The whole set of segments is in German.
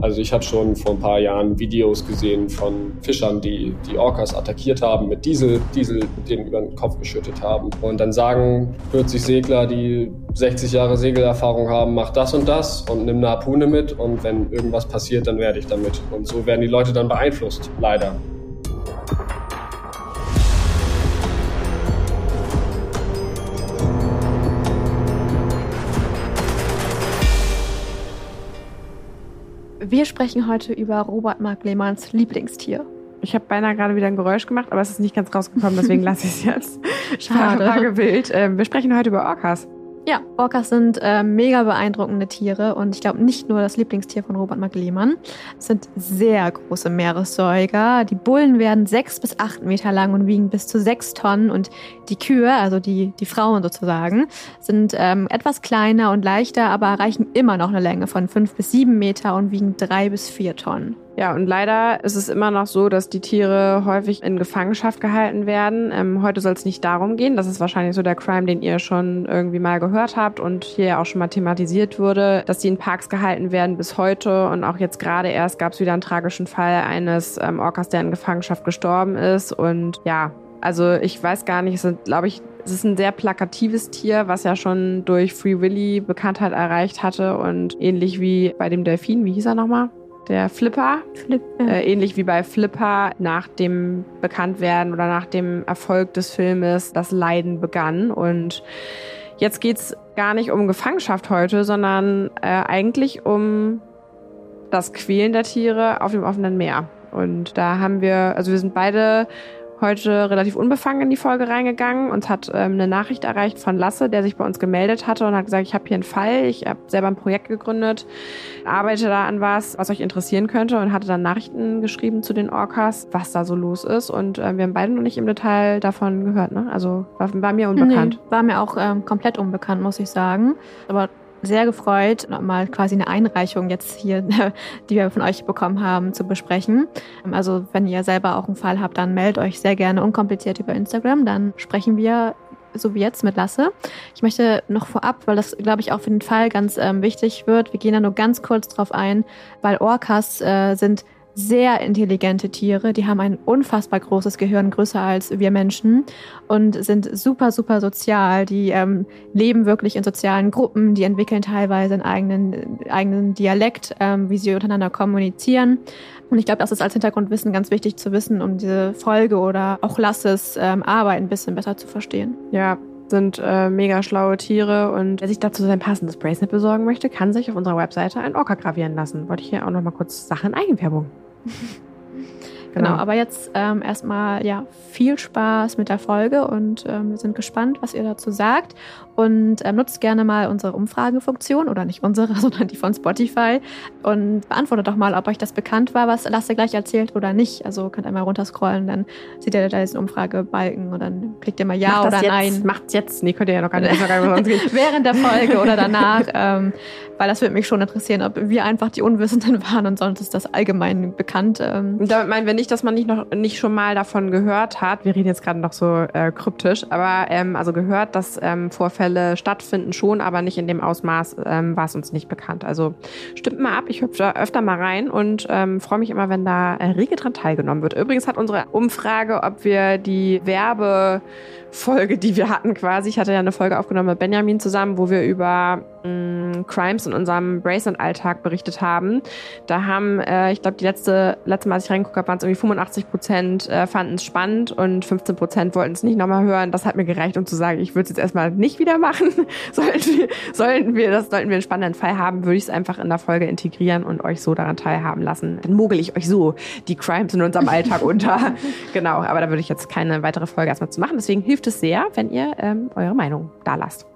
Also ich habe schon vor ein paar Jahren Videos gesehen von Fischern, die die Orcas attackiert haben mit Diesel, Diesel den über den Kopf geschüttet haben. Und dann sagen 40 Segler, die 60 Jahre Segelerfahrung haben, mach das und das und nimm eine Harpune mit und wenn irgendwas passiert, dann werde ich damit. Und so werden die Leute dann beeinflusst, leider. Wir sprechen heute über Robert Mark Lehmanns Lieblingstier. Ich habe beinahe gerade wieder ein Geräusch gemacht, aber es ist nicht ganz rausgekommen, deswegen lasse ich es jetzt. Schade. Frage wild. Ähm, wir sprechen heute über Orcas. Ja, Orcas sind äh, mega beeindruckende Tiere und ich glaube nicht nur das Lieblingstier von Robert Mark. Es sind sehr große Meeressäuger. Die Bullen werden sechs bis acht Meter lang und wiegen bis zu sechs Tonnen und die Kühe, also die, die Frauen sozusagen, sind ähm, etwas kleiner und leichter, aber erreichen immer noch eine Länge von fünf bis sieben Meter und wiegen drei bis vier Tonnen. Ja, und leider ist es immer noch so, dass die Tiere häufig in Gefangenschaft gehalten werden. Ähm, heute soll es nicht darum gehen. Das ist wahrscheinlich so der Crime, den ihr schon irgendwie mal gehört habt und hier auch schon mal thematisiert wurde, dass die in Parks gehalten werden bis heute. Und auch jetzt gerade erst gab es wieder einen tragischen Fall eines ähm, Orcas, der in Gefangenschaft gestorben ist. Und ja, also ich weiß gar nicht, es sind, glaube ich, es ist ein sehr plakatives Tier, was ja schon durch Free Willy Bekanntheit erreicht hatte und ähnlich wie bei dem Delfin, wie hieß er nochmal? Der Flipper. Flip, ja. äh, ähnlich wie bei Flipper nach dem Bekanntwerden oder nach dem Erfolg des Filmes das Leiden begann. Und jetzt geht's gar nicht um Gefangenschaft heute, sondern äh, eigentlich um das Quälen der Tiere auf dem offenen Meer. Und da haben wir, also wir sind beide heute relativ unbefangen in die Folge reingegangen. Uns hat ähm, eine Nachricht erreicht von Lasse, der sich bei uns gemeldet hatte und hat gesagt, ich habe hier einen Fall, ich habe selber ein Projekt gegründet, arbeite da an was, was euch interessieren könnte und hatte dann Nachrichten geschrieben zu den Orcas, was da so los ist. Und äh, wir haben beide noch nicht im Detail davon gehört. Ne? Also war, war mir unbekannt. Nee, war mir auch ähm, komplett unbekannt, muss ich sagen. Aber sehr gefreut, mal quasi eine Einreichung jetzt hier, die wir von euch bekommen haben, zu besprechen. Also wenn ihr selber auch einen Fall habt, dann meldet euch sehr gerne unkompliziert über Instagram. Dann sprechen wir so wie jetzt mit Lasse. Ich möchte noch vorab, weil das, glaube ich, auch für den Fall ganz ähm, wichtig wird, wir gehen da nur ganz kurz drauf ein, weil Orcas äh, sind sehr intelligente Tiere. Die haben ein unfassbar großes Gehirn, größer als wir Menschen und sind super, super sozial. Die ähm, leben wirklich in sozialen Gruppen. Die entwickeln teilweise einen eigenen, eigenen Dialekt, ähm, wie sie untereinander kommunizieren. Und ich glaube, das ist als Hintergrundwissen ganz wichtig zu wissen, um diese Folge oder auch Lasses ähm, Arbeit ein bisschen besser zu verstehen. Ja, sind äh, mega schlaue Tiere und wer sich dazu sein passendes Bracelet besorgen möchte, kann sich auf unserer Webseite ein Orca gravieren lassen. Wollte ich hier auch noch mal kurz Sachen Eigenwerbung. Genau, aber jetzt ähm, erstmal ja viel Spaß mit der Folge und ähm, wir sind gespannt, was ihr dazu sagt. Und ähm, nutzt gerne mal unsere Umfragefunktion oder nicht unsere, sondern die von Spotify und beantwortet doch mal, ob euch das bekannt war, was Lasse gleich erzählt oder nicht. Also könnt einmal runterscrollen, dann seht ihr da diesen Umfragebalken und dann klickt ihr mal Ja oder jetzt, Nein. Macht's jetzt. Nee, könnt ihr ja noch gar nicht. Während der Folge oder danach, ähm, weil das würde mich schon interessieren, ob wir einfach die Unwissenden waren und sonst ist das allgemein bekannt. Ähm. Damit meinen wir nicht, dass man nicht noch nicht schon mal davon gehört hat. Wir reden jetzt gerade noch so äh, kryptisch, aber ähm, also gehört, dass ähm, Vorfälle Fälle stattfinden schon, aber nicht in dem Ausmaß ähm, war es uns nicht bekannt. Also stimmt mal ab, ich hüpfe öfter mal rein und ähm, freue mich immer, wenn da äh, rege dran teilgenommen wird. Übrigens hat unsere Umfrage, ob wir die Werbefolge, die wir hatten quasi, ich hatte ja eine Folge aufgenommen mit Benjamin zusammen, wo wir über mh, Crimes in unserem Bracelet-Alltag berichtet haben. Da haben, äh, ich glaube, die letzte, letzte Mal, als ich reingeguckt habe, waren es irgendwie 85 Prozent äh, fanden es spannend und 15 Prozent wollten es nicht nochmal hören. Das hat mir gereicht, um zu sagen, ich würde es jetzt erstmal nicht wieder machen. sollten, wir, sollten wir das, sollten wir einen spannenden Fall haben, würde ich es einfach in der Folge integrieren und euch so daran teilhaben lassen. Dann mogel ich euch so die Crimes in unserem Alltag unter. genau, aber da würde ich jetzt keine weitere Folge erstmal zu machen. Deswegen hilft es sehr, wenn ihr ähm, eure Meinung da lasst.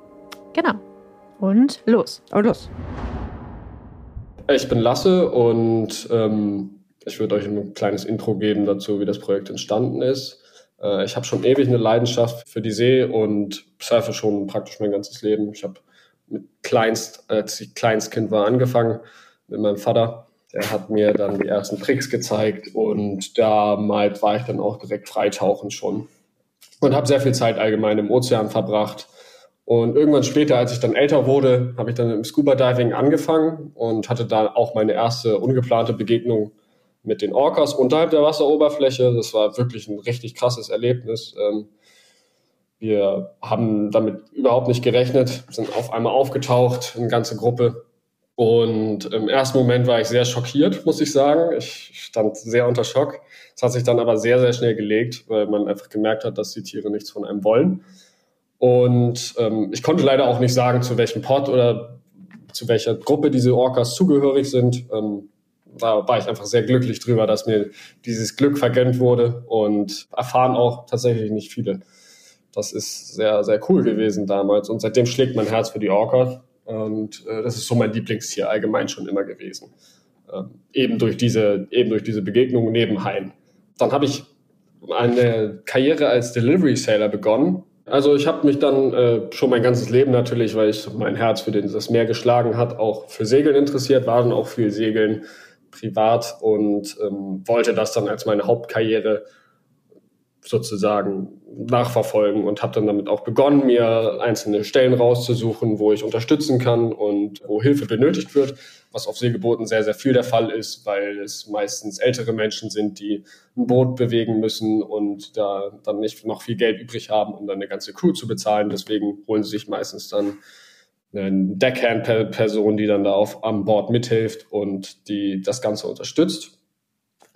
Genau. Und los. Und los. Ich bin Lasse und ähm, ich würde euch ein kleines Intro geben dazu, wie das Projekt entstanden ist. Äh, ich habe schon ewig eine Leidenschaft für die See und surfe schon praktisch mein ganzes Leben. Ich habe mit kleinst, als ich Kleinstkind war, angefangen mit meinem Vater. Der hat mir dann die ersten Tricks gezeigt und damals war ich dann auch direkt freitauchen schon und habe sehr viel Zeit allgemein im Ozean verbracht Und irgendwann später, als ich dann älter wurde, habe ich dann im Scuba Diving angefangen und hatte da auch meine erste ungeplante Begegnung mit den Orcas unterhalb der Wasseroberfläche. Das war wirklich ein richtig krasses Erlebnis. Ähm, wir haben damit überhaupt nicht gerechnet, sind auf einmal aufgetaucht, eine ganze Gruppe. Und im ersten Moment war ich sehr schockiert, muss ich sagen. Ich stand sehr unter Schock. Es hat sich dann aber sehr, sehr schnell gelegt, weil man einfach gemerkt hat, dass die Tiere nichts von einem wollen. Und ähm, ich konnte leider auch nicht sagen, zu welchem Pod oder zu welcher Gruppe diese Orcas zugehörig sind. Ähm, da war ich einfach sehr glücklich drüber, dass mir dieses Glück vergönnt wurde und erfahren auch tatsächlich nicht viele. Das ist sehr, sehr cool gewesen damals und seitdem schlägt mein Herz für die Orcas und äh, das ist so mein Lieblingstier allgemein schon immer gewesen. Ähm, eben durch diese, eben durch diese Begegnung neben Hein. Dann habe ich eine Karriere als Delivery Sailor begonnen. Also ich habe mich dann äh, schon mein ganzes Leben natürlich, weil ich mein Herz für den, das Meer geschlagen hat, auch für Segeln interessiert, war dann auch viel Segeln privat und ähm, wollte das dann als meine Hauptkarriere sozusagen nachverfolgen und habe dann damit auch begonnen, mir einzelne Stellen rauszusuchen, wo ich unterstützen kann und wo Hilfe benötigt wird, was auf Seegeboten sehr, sehr viel der Fall ist, weil es meistens ältere Menschen sind, die ein Boot bewegen müssen und da dann nicht noch viel Geld übrig haben, um dann eine ganze Crew zu bezahlen. Deswegen holen sie sich meistens dann eine Deckhand-Person, die dann da auf, am Bord mithilft und die das Ganze unterstützt.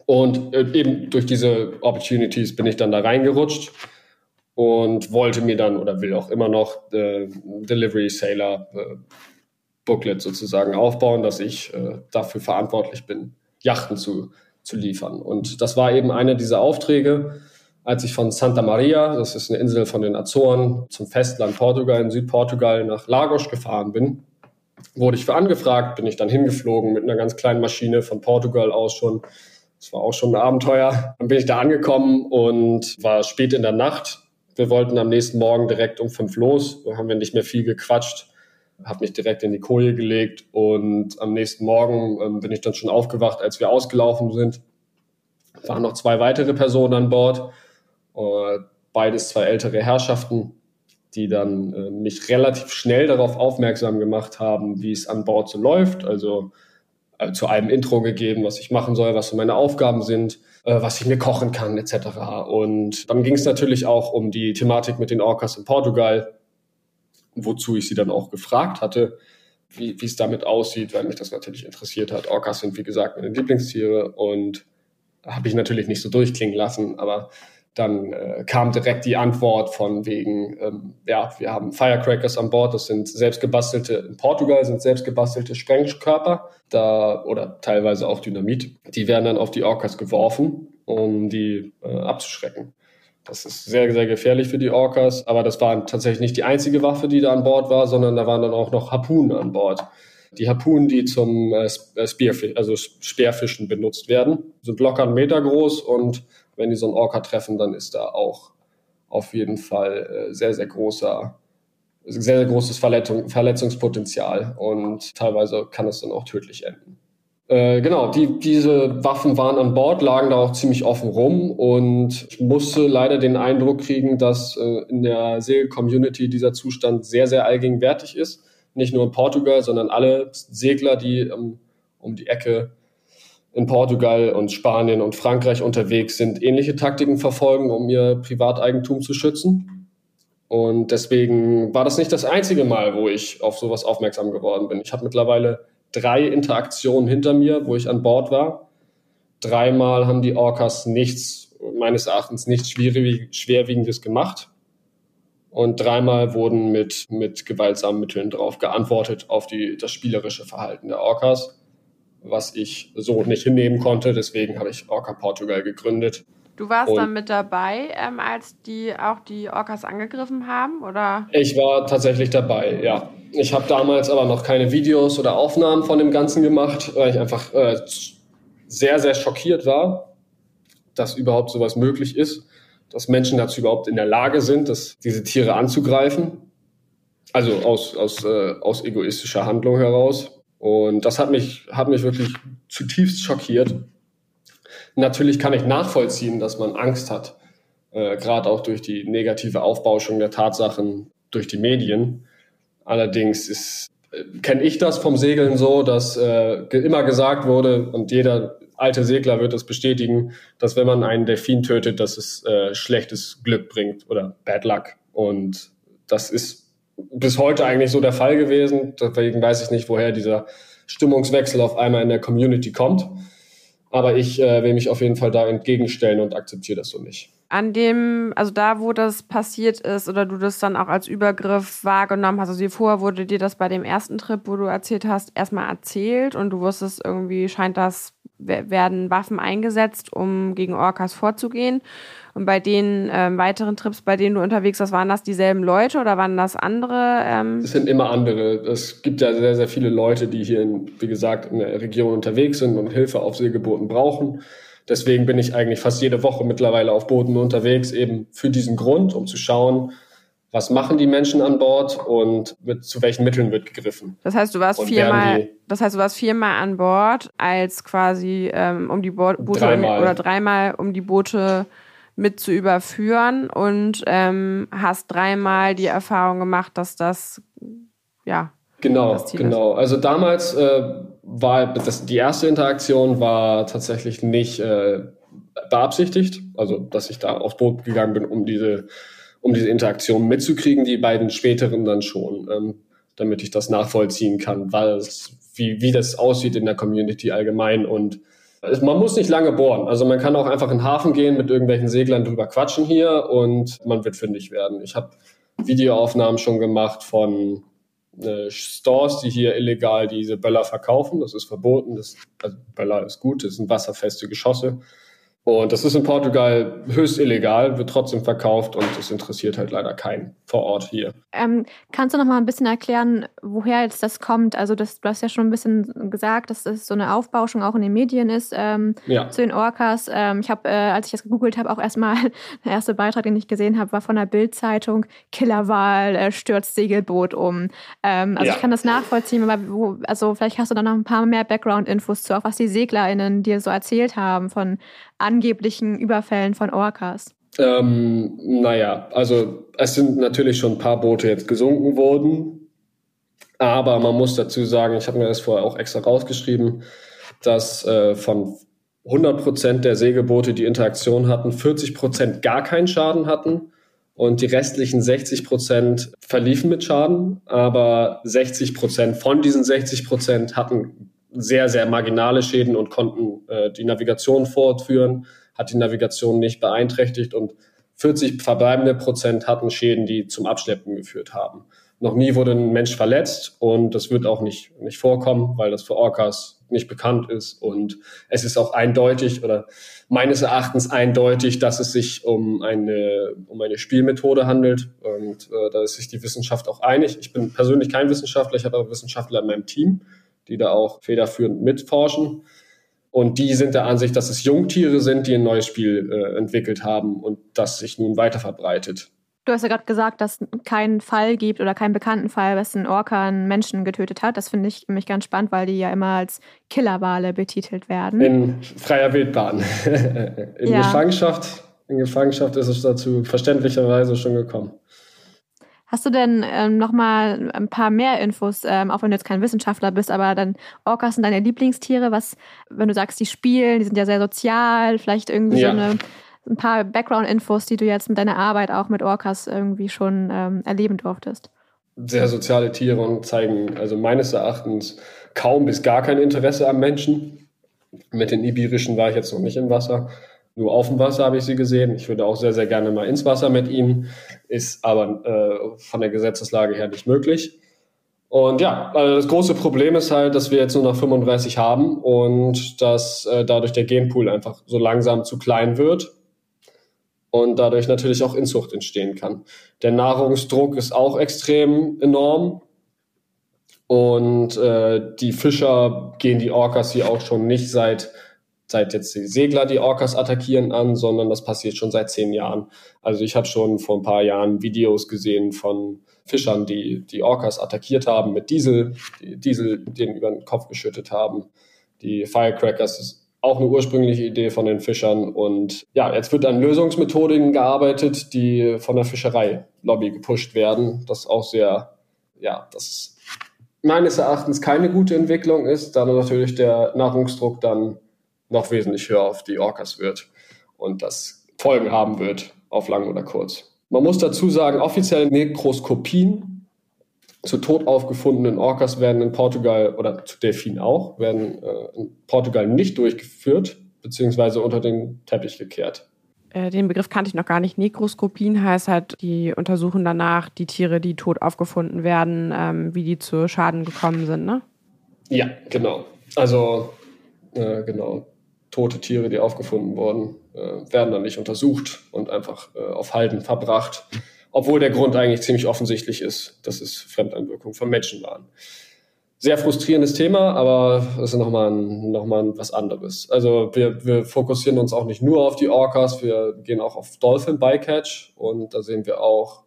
Und äh, eben durch diese Opportunities bin ich dann da reingerutscht und wollte mir dann oder will auch immer noch äh, Delivery Sailor äh, Booklet sozusagen aufbauen, dass ich äh, dafür verantwortlich bin, Yachten zu, zu liefern. Und das war eben einer dieser Aufträge, als ich von Santa Maria, das ist eine Insel von den Azoren, zum Festland Portugal in Südportugal nach Lagos gefahren bin, wurde ich für angefragt, bin ich dann hingeflogen mit einer ganz kleinen Maschine von Portugal aus schon das war auch schon ein Abenteuer. Dann bin ich da angekommen und war spät in der Nacht. Wir wollten am nächsten Morgen direkt um fünf los. Da haben wir nicht mehr viel gequatscht. Habe mich direkt in die Koje gelegt und am nächsten Morgen ähm, bin ich dann schon aufgewacht, als wir ausgelaufen sind. Waren noch zwei weitere Personen an Bord. Äh, beides zwei ältere Herrschaften, die dann äh, mich relativ schnell darauf aufmerksam gemacht haben, wie es an Bord so läuft. Also zu einem Intro gegeben, was ich machen soll, was so meine Aufgaben sind, äh, was ich mir kochen kann, etc. Und dann ging es natürlich auch um die Thematik mit den Orcas in Portugal, wozu ich sie dann auch gefragt hatte, wie es damit aussieht, weil mich das natürlich interessiert hat. Orcas sind, wie gesagt, meine Lieblingstiere und habe ich natürlich nicht so durchklingen lassen, aber dann äh, kam direkt die Antwort von wegen, ähm, ja, wir haben Firecrackers an Bord, das sind selbstgebastelte, in Portugal sind selbstgebastelte Sprengkörper, da, oder teilweise auch Dynamit. Die werden dann auf die Orcas geworfen, um die äh, abzuschrecken. Das ist sehr, sehr gefährlich für die Orcas, aber das war tatsächlich nicht die einzige Waffe, die da an Bord war, sondern da waren dann auch noch Harpunen an Bord. Die Harpunen, die zum äh, äh Spearfish, also Speerfischen benutzt werden, sind locker einen Meter groß und wenn die so einen Orca treffen, dann ist da auch auf jeden Fall äh, sehr, sehr großer, sehr, sehr großes Verletzung, Verletzungspotenzial und teilweise kann es dann auch tödlich enden. Äh, genau, die, diese Waffen waren an Bord, lagen da auch ziemlich offen rum und ich musste leider den Eindruck kriegen, dass äh, in der Segel-Community dieser Zustand sehr, sehr allgegenwärtig ist. Nicht nur in Portugal, sondern alle Segler, die ähm, um die Ecke in Portugal und Spanien und Frankreich unterwegs sind, ähnliche Taktiken verfolgen, um ihr Privateigentum zu schützen. Und deswegen war das nicht das einzige Mal, wo ich auf sowas aufmerksam geworden bin. Ich habe mittlerweile drei Interaktionen hinter mir, wo ich an Bord war. Dreimal haben die Orcas nichts, meines Erachtens nichts Schwerwiegendes gemacht. Und dreimal wurden mit, mit gewaltsamen Mitteln darauf geantwortet, auf die, das spielerische Verhalten der Orcas was ich so nicht hinnehmen konnte. Deswegen habe ich Orca Portugal gegründet. Du warst und dann mit dabei, ähm, als die auch die Orcas angegriffen haben, oder? Ich war tatsächlich dabei, ja. Ich habe damals aber noch keine Videos oder Aufnahmen von dem Ganzen gemacht, weil ich einfach äh, sehr, sehr schockiert war, dass überhaupt sowas möglich ist, dass Menschen dazu überhaupt in der Lage sind, dass diese Tiere anzugreifen. Also aus, aus, äh, aus egoistischer Handlung heraus. Und das hat mich, hat mich wirklich zutiefst schockiert. Natürlich kann ich nachvollziehen, dass man Angst hat, äh, gerade auch durch die negative Aufbauschung der Tatsachen, durch die Medien. Allerdings ist kenne ich das vom Segeln so, dass äh, immer gesagt wurde und jeder alte Segler wird es bestätigen, dass wenn man einen Delfin tötet, dass es äh, schlechtes Glück bringt oder Bad Luck. Und das ist bis heute eigentlich so der Fall gewesen. Deswegen weiß ich nicht, woher dieser Stimmungswechsel auf einmal in der Community kommt. Aber ich äh, will mich auf jeden Fall da entgegenstellen und akzeptiere das so nicht an dem, also da, wo das passiert ist oder du das dann auch als Übergriff wahrgenommen hast, also vorher wurde dir das bei dem ersten Trip, wo du erzählt hast, erstmal erzählt und du wusstest irgendwie, scheint das, werden Waffen eingesetzt, um gegen Orcas vorzugehen. Und bei den ähm, weiteren Trips, bei denen du unterwegs warst, waren das dieselben Leute oder waren das andere? Ähm? Es sind immer andere. Es gibt ja sehr, sehr viele Leute, die hier, in, wie gesagt, in der Region unterwegs sind und Hilfe auf Segelbooten brauchen. Deswegen bin ich eigentlich fast jede Woche mittlerweile auf Booten unterwegs, eben für diesen Grund, um zu schauen, was machen die Menschen an Bord und mit, zu welchen Mitteln wird gegriffen. Das heißt, du warst viermal, das heißt, du warst viermal an Bord, als quasi um um die Bo Boote dreimal. oder dreimal um die Boote mit zu überführen und ähm, hast dreimal die Erfahrung gemacht, dass das ja Genau, genau. Ist. Also damals äh, war das, die erste Interaktion war tatsächlich nicht äh, beabsichtigt, also dass ich da aufs Boot gegangen bin, um diese, um diese Interaktion mitzukriegen, die beiden späteren dann schon, ähm, damit ich das nachvollziehen kann, weil es, wie, wie das aussieht in der Community allgemein und man muss nicht lange bohren. Also man kann auch einfach in den Hafen gehen, mit irgendwelchen Seglern drüber quatschen hier und man wird fündig werden. Ich habe Videoaufnahmen schon gemacht von äh, Stores, die hier illegal diese Böller verkaufen. Das ist verboten. Das, also Böller ist gut, das sind wasserfeste Geschosse. Und das ist in Portugal höchst illegal, wird trotzdem verkauft und es interessiert halt leider keinen vor Ort hier. Ähm, kannst du noch mal ein bisschen erklären, woher jetzt das kommt? Also das, du hast ja schon ein bisschen gesagt, dass das so eine Aufbauschung auch in den Medien ist ähm, ja. zu den Orcas. Ähm, ich habe, äh, als ich das gegoogelt habe, auch erstmal der erste Beitrag, den ich gesehen habe, war von der Bild-Zeitung Killerwahl äh, stürzt Segelboot um. Ähm, also ja. ich kann das nachvollziehen, aber wo, also vielleicht hast du da noch ein paar mehr Background-Infos zu, auch was die SeglerInnen dir so erzählt haben von angeblichen Überfällen von Orcas? Ähm, naja, also es sind natürlich schon ein paar Boote jetzt gesunken worden, aber man muss dazu sagen, ich habe mir das vorher auch extra rausgeschrieben, dass äh, von 100 Prozent der Segelboote, die Interaktion hatten, 40 Prozent gar keinen Schaden hatten und die restlichen 60 Prozent verliefen mit Schaden, aber 60 Prozent von diesen 60 Prozent hatten sehr, sehr marginale Schäden und konnten äh, die Navigation fortführen, hat die Navigation nicht beeinträchtigt und 40 verbleibende Prozent hatten Schäden, die zum Abschleppen geführt haben. Noch nie wurde ein Mensch verletzt und das wird auch nicht, nicht vorkommen, weil das für Orcas nicht bekannt ist. Und es ist auch eindeutig oder meines Erachtens eindeutig, dass es sich um eine, um eine Spielmethode handelt. Und äh, da ist sich die Wissenschaft auch einig. Ich bin persönlich kein Wissenschaftler, ich habe aber Wissenschaftler in meinem Team die da auch federführend mitforschen. Und die sind der Ansicht, dass es Jungtiere sind, die ein neues Spiel äh, entwickelt haben und das sich nun weiter verbreitet. Du hast ja gerade gesagt, dass es keinen Fall gibt oder keinen bekannten Fall, dass ein Orca einen Menschen getötet hat. Das finde ich mich ganz spannend, weil die ja immer als Killerwale betitelt werden. In freier Wildbahn. in, ja. Gefangenschaft, in Gefangenschaft ist es dazu verständlicherweise schon gekommen. Hast du denn ähm, noch mal ein paar mehr Infos, ähm, auch wenn du jetzt kein Wissenschaftler bist, aber dann Orcas sind deine Lieblingstiere? Was, wenn du sagst, die spielen, die sind ja sehr sozial, vielleicht irgendwie ja. so eine, ein paar Background-Infos, die du jetzt mit deiner Arbeit auch mit Orcas irgendwie schon ähm, erleben durftest? Sehr soziale Tiere und zeigen also meines Erachtens kaum bis gar kein Interesse am Menschen. Mit den Ibirischen war ich jetzt noch nicht im Wasser. Nur auf dem Wasser habe ich sie gesehen. Ich würde auch sehr, sehr gerne mal ins Wasser mit ihnen, ist aber äh, von der Gesetzeslage her nicht möglich. Und ja, also das große Problem ist halt, dass wir jetzt nur noch 35 haben und dass äh, dadurch der Genpool einfach so langsam zu klein wird und dadurch natürlich auch Inzucht entstehen kann. Der Nahrungsdruck ist auch extrem enorm und äh, die Fischer gehen die Orcas hier auch schon nicht seit seit jetzt die Segler die Orcas attackieren an, sondern das passiert schon seit zehn Jahren. Also ich habe schon vor ein paar Jahren Videos gesehen von Fischern, die die Orcas attackiert haben mit Diesel, die Diesel denen über den Kopf geschüttet haben. Die Firecrackers auch eine ursprüngliche Idee von den Fischern. Und ja, jetzt wird an Lösungsmethodiken gearbeitet, die von der Fischerei-Lobby gepusht werden. Das auch sehr, ja, das meines Erachtens keine gute Entwicklung ist, da natürlich der Nahrungsdruck dann noch wesentlich höher auf die Orcas wird und das Folgen haben wird, auf lang oder kurz. Man muss dazu sagen, offizielle Nekroskopien zu tot aufgefundenen Orcas werden in Portugal oder zu Delfinen auch, werden äh, in Portugal nicht durchgeführt, beziehungsweise unter den Teppich gekehrt. Äh, den Begriff kannte ich noch gar nicht. Nekroskopien heißt halt, die untersuchen danach die Tiere, die tot aufgefunden werden, ähm, wie die zu Schaden gekommen sind, ne? Ja, genau. Also, äh, genau. Tote Tiere, die aufgefunden wurden, äh, werden dann nicht untersucht und einfach äh, auf Halten verbracht. Obwohl der Grund eigentlich ziemlich offensichtlich ist, dass es Fremdeinwirkungen von Menschen waren sehr frustrierendes Thema, aber es ist nochmal noch mal was anderes. Also wir, wir fokussieren uns auch nicht nur auf die Orcas, wir gehen auch auf Dolphin Bycatch und da sehen wir auch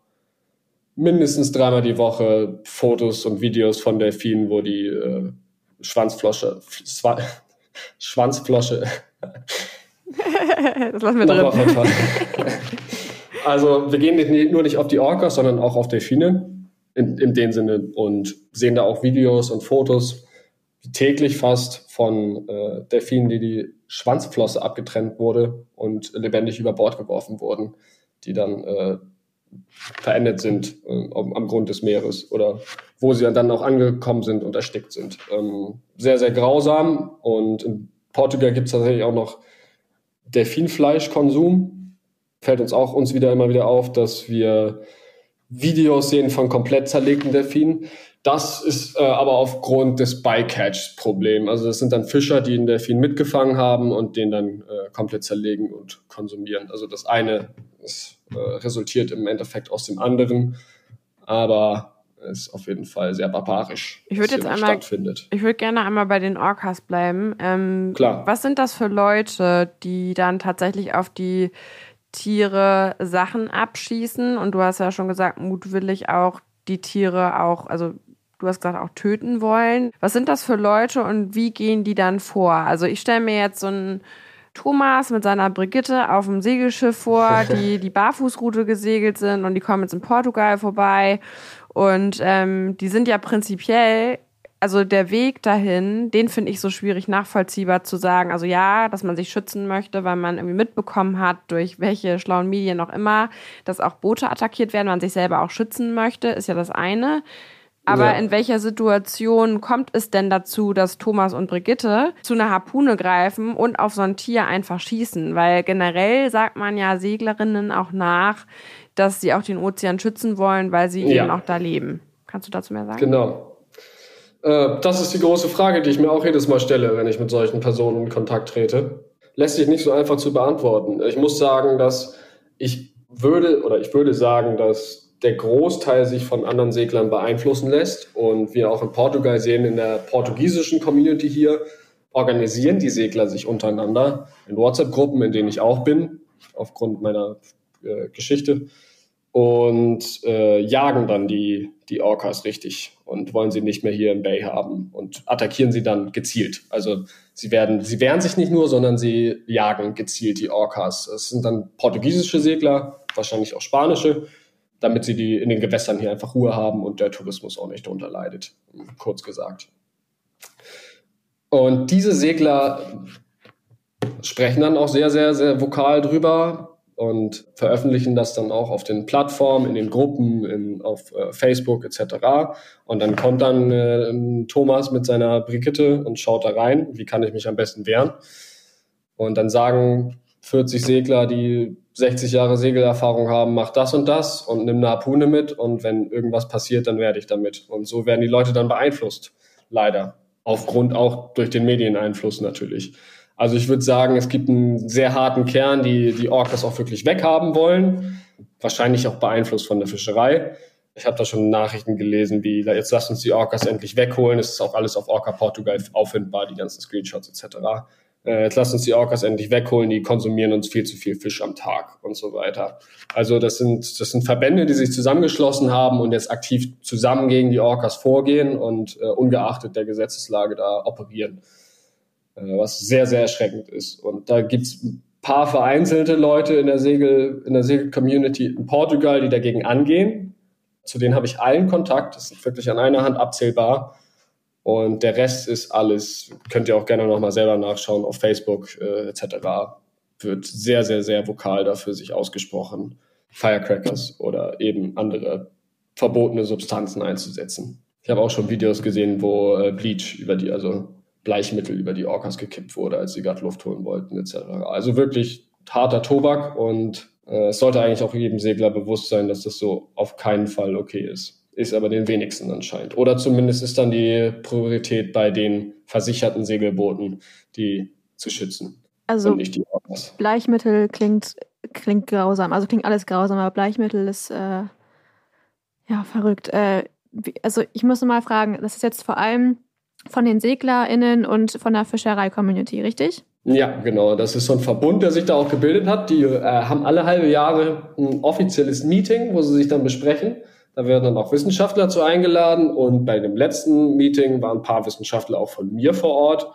mindestens dreimal die Woche Fotos und Videos von Delfinen, wo die äh, Schwanzflosche, Schwa Schwanzflosche. das lassen wir drin. also wir gehen nicht, nur nicht auf die Orcas, sondern auch auf Delfine in, in dem Sinne und sehen da auch Videos und Fotos täglich fast von äh, Delfinen, die die Schwanzflosse abgetrennt wurde und lebendig über Bord geworfen wurden, die dann äh, verendet sind äh, am Grund des Meeres oder wo sie dann auch angekommen sind und erstickt sind. Ähm, sehr, sehr grausam und in Portugal gibt es tatsächlich auch noch Delfinfleischkonsum. Fällt uns auch uns wieder immer wieder auf, dass wir Videos sehen von komplett zerlegten Delfinen. Das ist äh, aber aufgrund des Bycatch-Problem. Also das sind dann Fischer, die einen Delfin mitgefangen haben und den dann äh, komplett zerlegen und konsumieren. Also das eine ist, äh, resultiert im Endeffekt aus dem anderen, aber ist auf jeden Fall sehr barbarisch. Ich würde jetzt einmal, ich würde gerne einmal bei den Orcas bleiben. Ähm, Klar. Was sind das für Leute, die dann tatsächlich auf die Tiere Sachen abschießen und du hast ja schon gesagt, mutwillig auch die Tiere auch, also du hast gesagt, auch töten wollen. Was sind das für Leute und wie gehen die dann vor? Also ich stelle mir jetzt so einen Thomas mit seiner Brigitte auf dem Segelschiff vor, die die Barfußroute gesegelt sind und die kommen jetzt in Portugal vorbei. Und ähm, die sind ja prinzipiell also der Weg dahin, den finde ich so schwierig nachvollziehbar zu sagen. Also ja, dass man sich schützen möchte, weil man irgendwie mitbekommen hat, durch welche schlauen Medien auch immer, dass auch Boote attackiert werden, man sich selber auch schützen möchte, ist ja das eine. Aber ja. in welcher Situation kommt es denn dazu, dass Thomas und Brigitte zu einer Harpune greifen und auf so ein Tier einfach schießen? Weil generell sagt man ja Seglerinnen auch nach, dass sie auch den Ozean schützen wollen, weil sie ja. eben auch da leben. Kannst du dazu mehr sagen? Genau. Äh, das ist die große Frage, die ich mir auch jedes Mal stelle, wenn ich mit solchen Personen in Kontakt trete. Lässt sich nicht so einfach zu beantworten. Ich muss sagen, dass ich würde oder ich würde sagen, dass der Großteil sich von anderen Seglern beeinflussen lässt. Und wir auch in Portugal sehen, in der portugiesischen Community hier organisieren die Segler sich untereinander in WhatsApp-Gruppen, in denen ich auch bin, aufgrund meiner äh, Geschichte und äh, jagen dann die, die Orcas richtig und wollen sie nicht mehr hier im Bay haben und attackieren sie dann gezielt. Also sie werden, sie wehren sich nicht nur, sondern sie jagen gezielt die Orcas. Es sind dann portugiesische Segler, wahrscheinlich auch spanische, damit sie die in den Gewässern hier einfach Ruhe haben und der Tourismus auch nicht darunter leidet, kurz gesagt. Und diese Segler sprechen dann auch sehr, sehr, sehr vokal drüber, und veröffentlichen das dann auch auf den Plattformen, in den Gruppen, in, auf äh, Facebook etc. Und dann kommt dann äh, Thomas mit seiner Brigitte und schaut da rein, wie kann ich mich am besten wehren. Und dann sagen 40 Segler, die 60 Jahre Segelerfahrung haben, mach das und das und nimm eine Harpune mit und wenn irgendwas passiert, dann werde ich damit. Und so werden die Leute dann beeinflusst, leider. Aufgrund auch durch den Medieneinfluss natürlich. Also ich würde sagen, es gibt einen sehr harten Kern, die die Orcas auch wirklich weghaben wollen. Wahrscheinlich auch beeinflusst von der Fischerei. Ich habe da schon Nachrichten gelesen, wie jetzt lasst uns die Orcas endlich wegholen. Es ist auch alles auf Orca Portugal auffindbar, die ganzen Screenshots etc. Äh, jetzt lasst uns die Orcas endlich wegholen, die konsumieren uns viel zu viel Fisch am Tag und so weiter. Also das sind, das sind Verbände, die sich zusammengeschlossen haben und jetzt aktiv zusammen gegen die Orcas vorgehen und äh, ungeachtet der Gesetzeslage da operieren. äh, was sehr, sehr erschreckend ist. Und da gibt's ein paar vereinzelte Leute in der Segel, in der Segel-Community in Portugal, die dagegen angehen. Zu denen habe ich allen Kontakt. Das ist wirklich an einer Hand abzählbar. Und der Rest ist alles, könnt ihr auch gerne nochmal selber nachschauen auf Facebook äh, etc. Wird sehr, sehr, sehr vokal dafür sich ausgesprochen, Firecrackers oder eben andere verbotene Substanzen einzusetzen. Ich habe auch schon Videos gesehen, wo äh, Bleach über die, also Bleichmittel über die Orcas gekippt wurde, als sie gerade Luft holen wollten, etc. Also wirklich harter Tobak und äh, es sollte eigentlich auch jedem Segler bewusst sein, dass das so auf keinen Fall okay ist. Ist aber den wenigsten anscheinend. Oder zumindest ist dann die Priorität bei den versicherten Segelbooten, die zu schützen. Also Bleichmittel klingt, klingt grausam. Also klingt alles grausam, aber Bleichmittel ist äh, ja verrückt. Äh, also ich muss mal fragen, das ist jetzt vor allem von den SeglerInnen und von der Fischerei-Community, richtig? Ja, genau. Das ist so ein Verbund, der sich da auch gebildet hat. Die äh, haben alle halbe Jahre ein offizielles Meeting, wo sie sich dann besprechen. Da werden dann auch Wissenschaftler zu eingeladen und bei dem letzten Meeting waren ein paar Wissenschaftler auch von mir vor Ort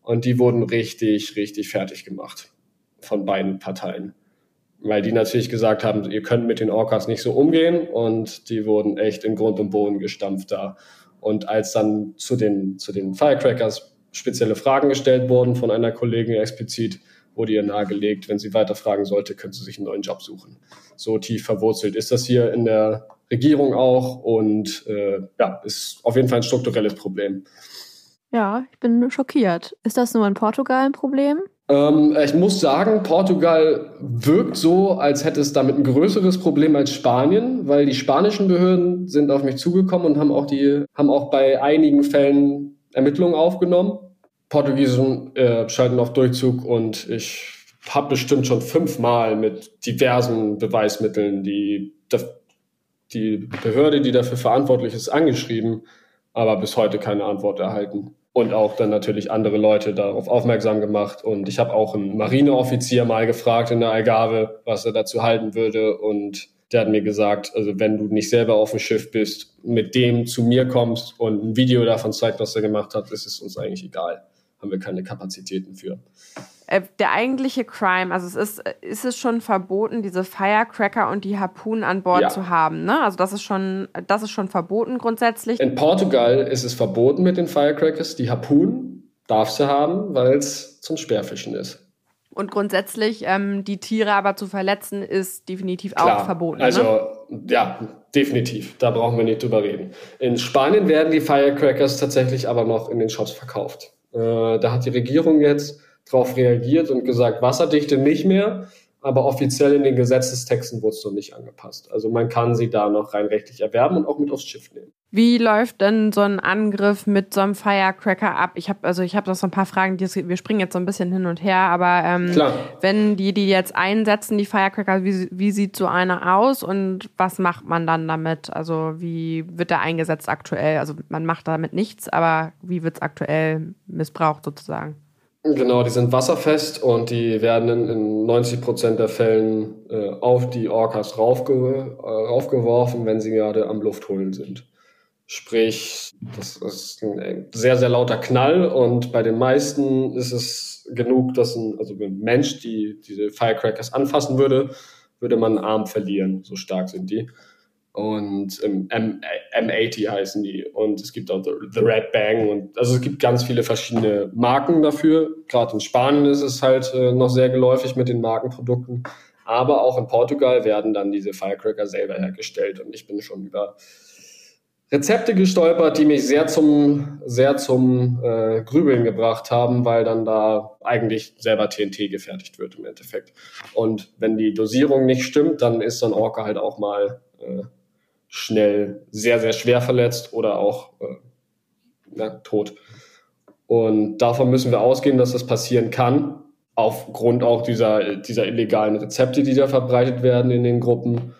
und die wurden richtig, richtig fertig gemacht von beiden Parteien weil die natürlich gesagt haben, ihr könnt mit den Orcas nicht so umgehen und die wurden echt in Grund und Boden gestampft da. Und als dann zu den, zu den Firecrackers spezielle Fragen gestellt wurden von einer Kollegin explizit, wurde ihr nahegelegt, wenn sie weiter fragen sollte, könnte sie sich einen neuen Job suchen. So tief verwurzelt ist das hier in der Regierung auch und äh, ja, ist auf jeden Fall ein strukturelles Problem. Ja, ich bin schockiert. Ist das nur in Portugal ein Problem? Ähm, ich muss sagen, Portugal wirkt so, als hätte es damit ein größeres Problem als Spanien, weil die spanischen Behörden sind auf mich zugekommen und haben auch die, haben auch bei einigen Fällen Ermittlungen aufgenommen. Portugiesen äh, schalten auf Durchzug und ich habe bestimmt schon fünfmal mit diversen Beweismitteln die, die Behörde, die dafür verantwortlich ist, angeschrieben, aber bis heute keine Antwort erhalten und auch dann natürlich andere Leute darauf aufmerksam gemacht. Und ich habe auch einen Marineoffizier mal gefragt in der Algarve, was er dazu halten würde. Und der hat mir gesagt, also wenn du nicht selber auf dem Schiff bist, mit dem zu mir kommst und ein Video davon zeigt, was er gemacht hat, ist es uns eigentlich egal. Haben wir keine Kapazitäten für. Äh, der eigentliche Crime, also es ist, ist es schon verboten, diese Firecracker und die Harpunen an Bord ja. zu haben. Ne? Also das ist schon, das ist schon verboten grundsätzlich. In Portugal ist es verboten mit den Firecrackers. Die Harpunen darfst du haben, weil es zum Speerfischen ist. Und grundsätzlich ähm, die Tiere aber zu verletzen, ist definitiv Klar. auch verboten. Also ne? ja, definitiv. Da brauchen wir nicht drüber reden. In Spanien werden die Firecrackers tatsächlich aber noch in den Shops verkauft. Äh, da hat die Regierung jetzt darauf reagiert und gesagt, Wasserdichte nicht mehr, aber offiziell in den Gesetzestexten wurde es noch nicht angepasst. Also man kann sie da noch rein rechtlich erwerben und auch mit aufs Schiff nehmen. Wie läuft denn so ein Angriff mit so einem Firecracker ab? Ich habe also ich habe noch so ein paar Fragen, die, wir springen jetzt so ein bisschen hin und her, aber ähm, wenn die die jetzt einsetzen, die Firecracker, wie, wie sieht so einer aus und was macht man dann damit? Also wie wird der eingesetzt aktuell? Also man macht damit nichts, aber wie wird es aktuell missbraucht sozusagen? Genau, die sind wasserfest und die werden in, in 90 Prozent der Fällen äh, auf die Orcas raufge, äh, raufgeworfen, wenn sie gerade am Luftholen sind. Sprich, das ist ein sehr, sehr lauter Knall und bei den meisten ist es genug, dass ein, also ein Mensch die diese Firecrackers anfassen würde, würde man einen Arm verlieren, so stark sind die und ähm, M M80 heißen die. Und es gibt auch The, The, Red Bang und also es gibt ganz viele verschiedene Marken dafür. Gerade in Spanien ist es halt äh, noch sehr geläufig mit den Markenprodukten. Aber auch in Portugal werden dann diese Firecracker selber hergestellt. Und ich bin schon über Rezepte gestolpert, die mich sehr zum, sehr zum äh, Grübeln gebracht haben, weil dann da eigentlich selber TNT gefertigt wird im Endeffekt. Und wenn die Dosierung nicht stimmt, dann ist so ein Orca halt auch mal äh, schnell sehr, sehr schwer verletzt oder auch äh, ja, tot. Und davon müssen wir ausgehen, dass das passieren kann, aufgrund auch dieser, dieser illegalen Rezepte, die da verbreitet werden in den Gruppen.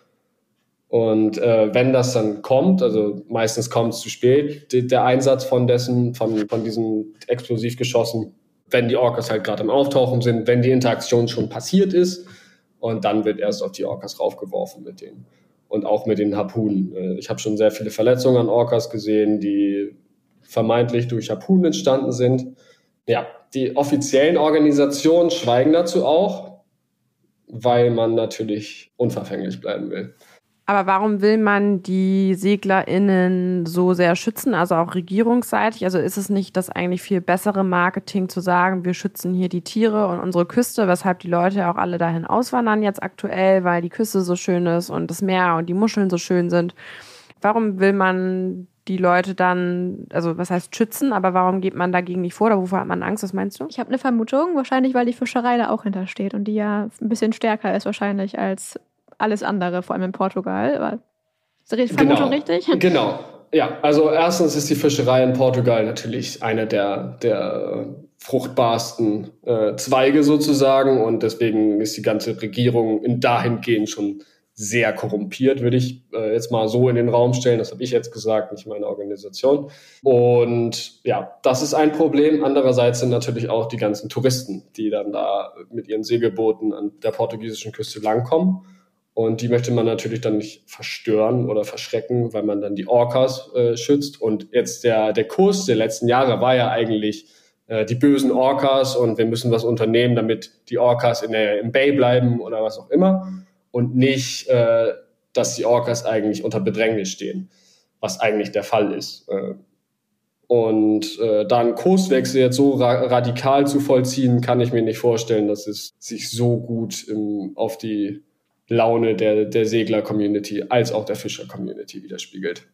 Und äh, wenn das dann kommt, also meistens kommt es zu spät, der Einsatz von dessen, von, von diesen Explosivgeschossen, wenn die Orcas halt gerade am Auftauchen sind, wenn die Interaktion schon passiert ist, und dann wird erst auf die Orcas raufgeworfen mit denen und auch mit den Harpunen. Äh, ich habe schon sehr viele Verletzungen an Orcas gesehen, die vermeintlich durch Harpunen entstanden sind. Ja, die offiziellen Organisationen schweigen dazu auch, weil man natürlich unverfänglich bleiben will. Aber warum will man die SeglerInnen so sehr schützen, also auch regierungsseitig? Also ist es nicht das eigentlich viel bessere Marketing zu sagen, wir schützen hier die Tiere und unsere Küste, weshalb die Leute auch alle dahin auswandern jetzt aktuell, weil die Küste so schön ist und das Meer und die Muscheln so schön sind? Warum will man die Leute dann, also was heißt schützen, aber warum geht man dagegen nicht vor oder wovor hat man Angst? Was meinst du? Ich habe eine Vermutung, wahrscheinlich, weil die Fischerei da auch hintersteht und die ja ein bisschen stärker ist wahrscheinlich als alles andere, vor allem in Portugal. Aber ist die Vermutung genau. richtig? Genau. Ja, also erstens ist die Fischerei in Portugal natürlich eine der, der fruchtbarsten äh, Zweige sozusagen und deswegen ist die ganze Regierung in dahingehend schon sehr korrumpiert, würde ich äh, jetzt mal so in den Raum stellen. Das habe ich jetzt gesagt, nicht meine Organisation. Und ja, das ist ein Problem. Andererseits sind natürlich auch die ganzen Touristen, die dann da mit ihren Segelbooten an der portugiesischen Küste langkommen und die möchte man natürlich dann nicht verstören oder verschrecken, weil man dann die Orcas äh, schützt. Und jetzt der, der Kurs der letzten Jahre war ja eigentlich äh, die bösen Orcas und wir müssen was unternehmen, damit die Orcas in der, im Bay bleiben oder was auch immer. Und nicht, äh, dass die Orcas eigentlich unter Bedrängnis stehen, was eigentlich der Fall ist. Äh, und äh, da einen Kurswechsel jetzt so ra radikal zu vollziehen, kann ich mir nicht vorstellen, dass es sich so gut im, auf die Laune der, der Segler-Community als auch der Fischer-Community widerspiegelt.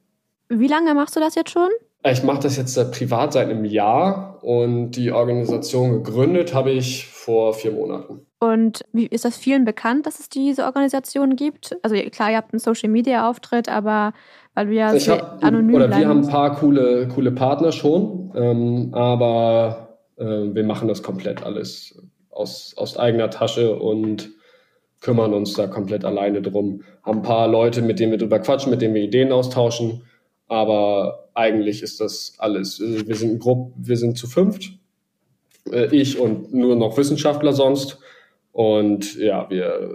Wie lange machst du das jetzt schon? Ich mache das jetzt privat seit einem Jahr und die Organisation gegründet habe ich vor vier Monaten. Und wie ist das vielen bekannt, dass es diese Organisation gibt? Also klar, ihr habt einen Social-Media-Auftritt, aber weil du ja ich hab, anonym Oder wir haben ein paar coole, coole Partner schon, ähm, aber äh, wir machen das komplett alles aus, aus eigener Tasche und kümmern uns da komplett alleine drum. Haben ein paar Leute, mit denen wir drüber quatschen, mit denen wir Ideen austauschen. Aber eigentlich ist das alles. Also wir sind grob, wir sind zu fünft. Äh, ich und nur noch Wissenschaftler sonst. Und ja, wir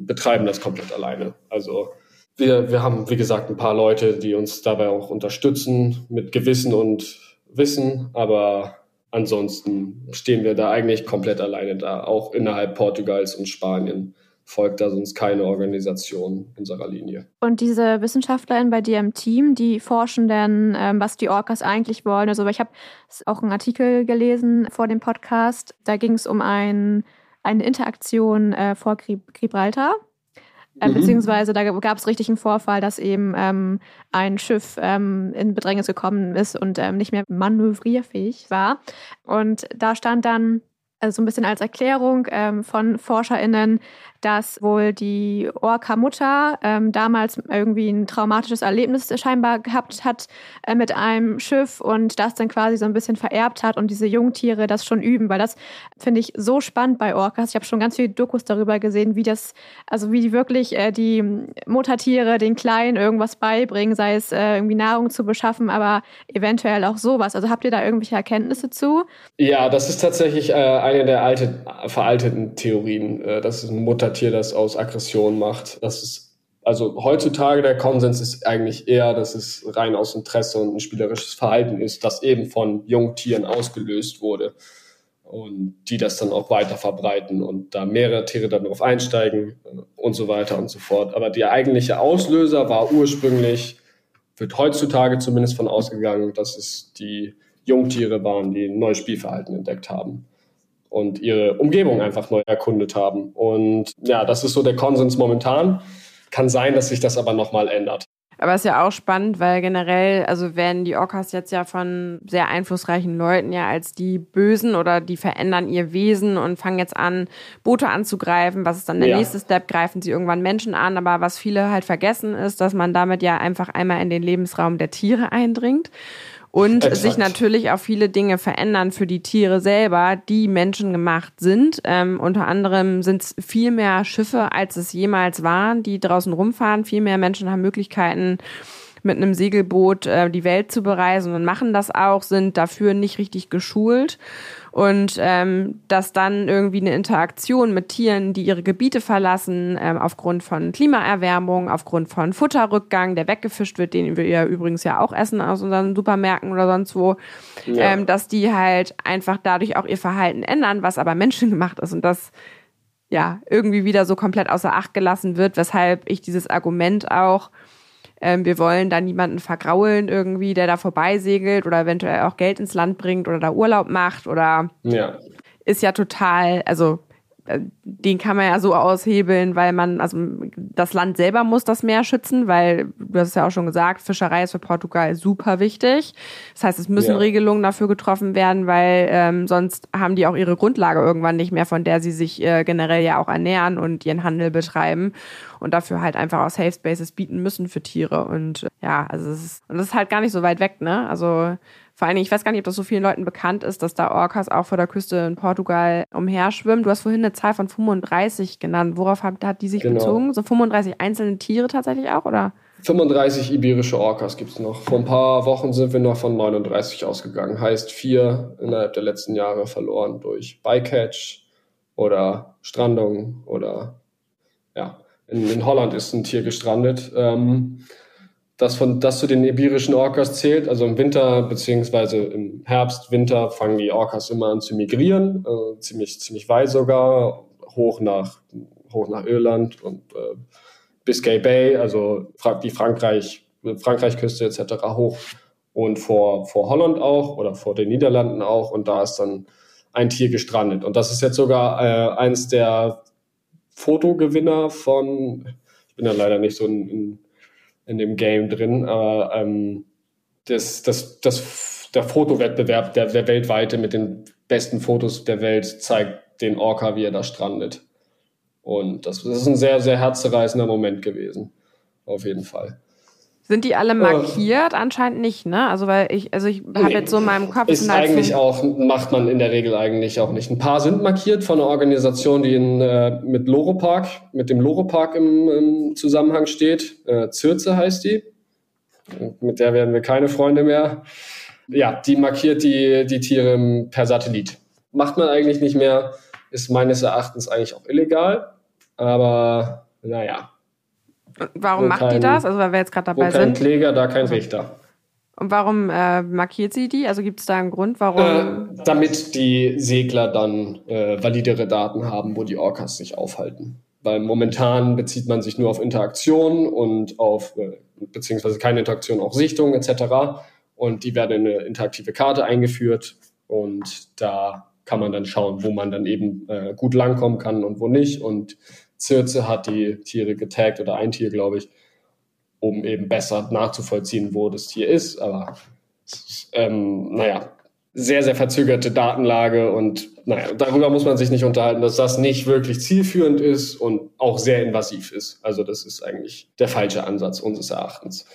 betreiben das komplett alleine. Also wir, wir haben, wie gesagt, ein paar Leute, die uns dabei auch unterstützen mit Gewissen und Wissen, aber ansonsten stehen wir da eigentlich komplett alleine da, auch innerhalb Portugals und Spanien folgt da sonst keine Organisation unserer Linie. Und diese WissenschaftlerInnen bei dir im Team, die forschen dann, ähm, was die Orcas eigentlich wollen. Also ich habe auch einen Artikel gelesen vor dem Podcast. Da ging es um ein, eine Interaktion äh, vor Gibraltar. Äh, mhm. Beziehungsweise da gab es richtig einen Vorfall, dass eben ähm, ein Schiff ähm, in Bedrängnis gekommen ist und ähm, nicht mehr manövrierfähig war. Und da stand dann also so ein bisschen als Erklärung ähm, von ForscherInnen, dass wohl die Orca-Mutter ähm, damals irgendwie ein traumatisches Erlebnis scheinbar gehabt hat äh, mit einem Schiff und das dann quasi so ein bisschen vererbt hat und diese Jungtiere das schon üben, weil das finde ich so spannend bei Orcas. Ich habe schon ganz viele Dokus darüber gesehen, wie das, also wie die wirklich äh, die Muttertiere den Kleinen irgendwas beibringen, sei es äh, irgendwie Nahrung zu beschaffen, aber eventuell auch sowas. Also habt ihr da irgendwelche Erkenntnisse zu? Ja, das ist tatsächlich äh, eine der alte, veralteten Theorien, äh, dass ein Muttertier das aus Aggression macht. Das ist also heutzutage der Konsens ist eigentlich eher, dass es rein aus Interesse und ein spielerisches Verhalten ist, das eben von Jungtieren ausgelöst wurde und die das dann auch weiter verbreiten und da mehrere Tiere dann darauf einsteigen äh, und so weiter und so fort. Aber der eigentliche Auslöser war ursprünglich, wird heutzutage zumindest von ausgegangen, dass es die Jungtiere waren, die ein neues Spielverhalten entdeckt haben und ihre Umgebung einfach neu erkundet haben. Und ja, das ist so der Konsens momentan. Kann sein, dass sich das aber nochmal ändert. Aber ist ja auch spannend, weil generell, also werden die Orcas jetzt ja von sehr einflussreichen Leuten ja als die Bösen oder die verändern ihr Wesen und fangen jetzt an, Boote anzugreifen. Was ist dann der ja. nächste Step? Greifen sie irgendwann Menschen an? Aber was viele halt vergessen ist, dass man damit ja einfach einmal in den Lebensraum der Tiere eindringt und Exakt. sich natürlich auch viele Dinge verändern für die Tiere selber, die menschengemacht sind. Ähm, unter anderem sind es viel mehr Schiffe, als es jemals waren, die draußen rumfahren. Viel mehr Menschen haben Möglichkeiten, mit einem Segelboot äh, die Welt zu bereisen und machen das auch, sind dafür nicht richtig geschult. Und ähm, dass dann irgendwie eine Interaktion mit Tieren, die ihre Gebiete verlassen, ähm, aufgrund von Klimaerwärmung, aufgrund von Futterrückgang, der weggefischt wird, den wir ja übrigens ja auch essen aus unseren Supermärkten oder sonst wo, ja. ähm, dass die halt einfach dadurch auch ihr Verhalten ändern, was aber menschengemacht ist. Und das ja irgendwie wieder so komplett außer Acht gelassen wird, weshalb ich dieses Argument auch ähm, wir wollen da niemanden vergraulen irgendwie, der da vorbeisegelt oder eventuell auch Geld ins Land bringt oder da Urlaub macht oder ja. ist ja total, also den kann man ja so aushebeln, weil man, also das Land selber muss das Meer schützen, weil du hast es ja auch schon gesagt, Fischerei ist für Portugal super wichtig. Das heißt, es müssen ja. Regelungen dafür getroffen werden, weil ähm, sonst haben die auch ihre Grundlage irgendwann nicht mehr, von der sie sich äh, generell ja auch ernähren und ihren Handel betreiben und dafür halt einfach auch Safe Spaces bieten müssen für Tiere. Und ja, also es ist, und das ist halt gar nicht so weit weg, ne? Also vor allen Dingen, ich weiß gar nicht, ob das so vielen Leuten bekannt ist, dass da Orcas auch vor der Küste in Portugal umherschwimmen. Du hast vorhin eine Zahl von 35 genannt. Worauf hat, hat die sich genau. bezogen? So 35 einzelne Tiere tatsächlich auch, oder? 35 iberische Orcas gibt es noch. Vor ein paar Wochen sind wir noch von 39 ausgegangen. Heißt vier innerhalb der letzten Jahre verloren durch Bycatch oder Strandung oder ja. In, in Holland ist ein Tier gestrandet. Ähm, das, von, das zu den ibirischen Orcas zählt. Also im Winter beziehungsweise im Herbst, Winter fangen die Orcas immer an zu migrieren, äh, ziemlich, ziemlich weit sogar, hoch nach, hoch nach Irland und äh, Biscay Bay, also die Frankreich, Frankreichküste etc. hoch und vor, vor Holland auch oder vor den Niederlanden auch und da ist dann ein Tier gestrandet. Und das ist jetzt sogar äh, eins der Fotogewinner von, ich bin ja leider nicht so in, in in dem Game drin. Aber ähm, das, das, das, der Fotowettbewerb, der, der weltweite mit den besten Fotos der Welt, zeigt den Orca, wie er da strandet. Und das, das ist ein sehr, sehr herzzerreißender Moment gewesen. Auf jeden Fall. Sind die alle äh. markiert? Äh, Anscheinend nicht, ne? Also weil ich, also ich habe nee, jetzt so in meinem Kopf. Ist halt eigentlich auch, macht man in der Regel eigentlich auch nicht. Ein paar sind markiert von einer Organisation, die in, äh, mit Loro Park, mit dem Loro Park im, im Zusammenhang steht. Äh, Zürze heißt die. Mit der werden wir keine Freunde mehr. Ja, die markiert die, die Tiere per Satellit. Macht man eigentlich nicht mehr, ist meines Erachtens eigentlich auch illegal. Aber naja, Warum macht kein, die das? Also weil wir jetzt gerade dabei wo kein sind. Kläger, da kein Richter. Und warum äh, markiert sie die? Also gibt es da einen Grund, warum? Äh, damit die Segler dann äh, validere Daten haben, wo die Orcas sich aufhalten. Weil momentan bezieht man sich nur auf Interaktion und auf, äh, beziehungsweise keine Interaktion, auch Sichtung etc. Und die werden in eine interaktive Karte eingeführt und da kann man dann schauen, wo man dann eben äh, gut langkommen kann und wo nicht. Und Zirze hat die Tiere getaggt oder ein Tier, glaube ich, um eben besser nachzuvollziehen, wo das Tier ist. Aber ähm, naja, sehr, sehr verzögerte Datenlage und naja, darüber muss man sich nicht unterhalten, dass das nicht wirklich zielführend ist und auch sehr invasiv ist. Also das ist eigentlich der falsche Ansatz unseres Erachtens.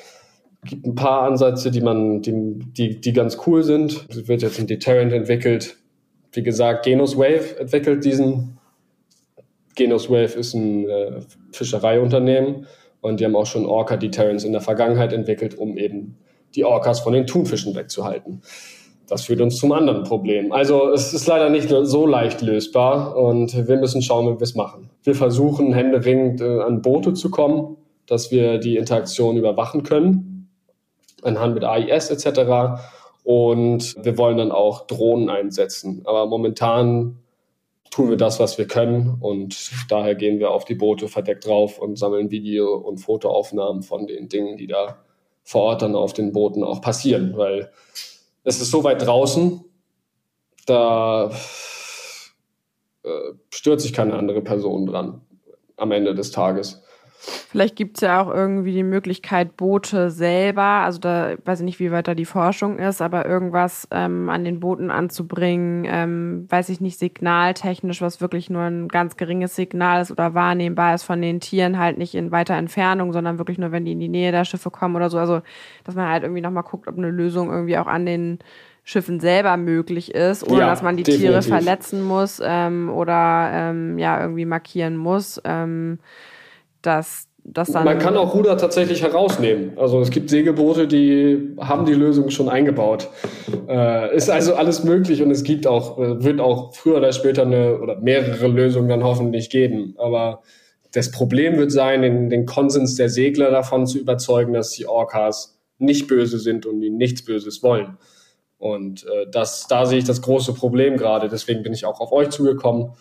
Es gibt ein paar Ansätze, die man, die, die, die ganz cool sind. Es wird jetzt ein Deterrent entwickelt. Wie gesagt, Genus Wave entwickelt diesen Genos Wave ist ein äh, Fischereiunternehmen und die haben auch schon Orca Deterrence in der Vergangenheit entwickelt, um eben die Orcas von den Thunfischen wegzuhalten. Das führt uns zum anderen Problem. Also es ist leider nicht so leicht lösbar und wir müssen schauen, wie wir es machen. Wir versuchen händeringend äh, an Boote zu kommen, dass wir die Interaktion überwachen können, anhand mit AIS etc. Und wir wollen dann auch Drohnen einsetzen. Aber momentan tun wir das, was wir können und daher gehen wir auf die Boote verdeckt drauf und sammeln Video- und Fotoaufnahmen von den Dingen, die da vor Ort dann auf den Booten auch passieren, weil es ist so weit draußen, da äh, stört sich keine andere Person dran am Ende des Tages. Vielleicht gibt es ja auch irgendwie die Möglichkeit, Boote selber, also da weiß ich nicht, wie weit da die Forschung ist, aber irgendwas ähm, an den Booten anzubringen, ähm, weiß ich nicht, signaltechnisch, was wirklich nur ein ganz geringes Signal ist oder wahrnehmbar ist von den Tieren, halt nicht in weiter Entfernung, sondern wirklich nur, wenn die in die Nähe der Schiffe kommen oder so. Also, dass man halt irgendwie nochmal guckt, ob eine Lösung irgendwie auch an den Schiffen selber möglich ist, ohne ja, dass man die definitiv. Tiere verletzen muss ähm, oder ähm, ja irgendwie markieren muss. Ähm, dass das dann. Man kann auch Ruder tatsächlich herausnehmen. Also es gibt Segelboote, die haben die Lösung schon eingebaut. Äh, ist also alles möglich und es gibt auch, äh, wird auch früher oder später eine oder mehrere Lösungen dann hoffentlich geben. Aber das Problem wird sein, den, den Konsens der Segler davon zu überzeugen, dass die Orcas nicht böse sind und die nichts Böses wollen. Und äh, das, da sehe ich das große Problem gerade. Deswegen bin ich auch auf euch zugekommen,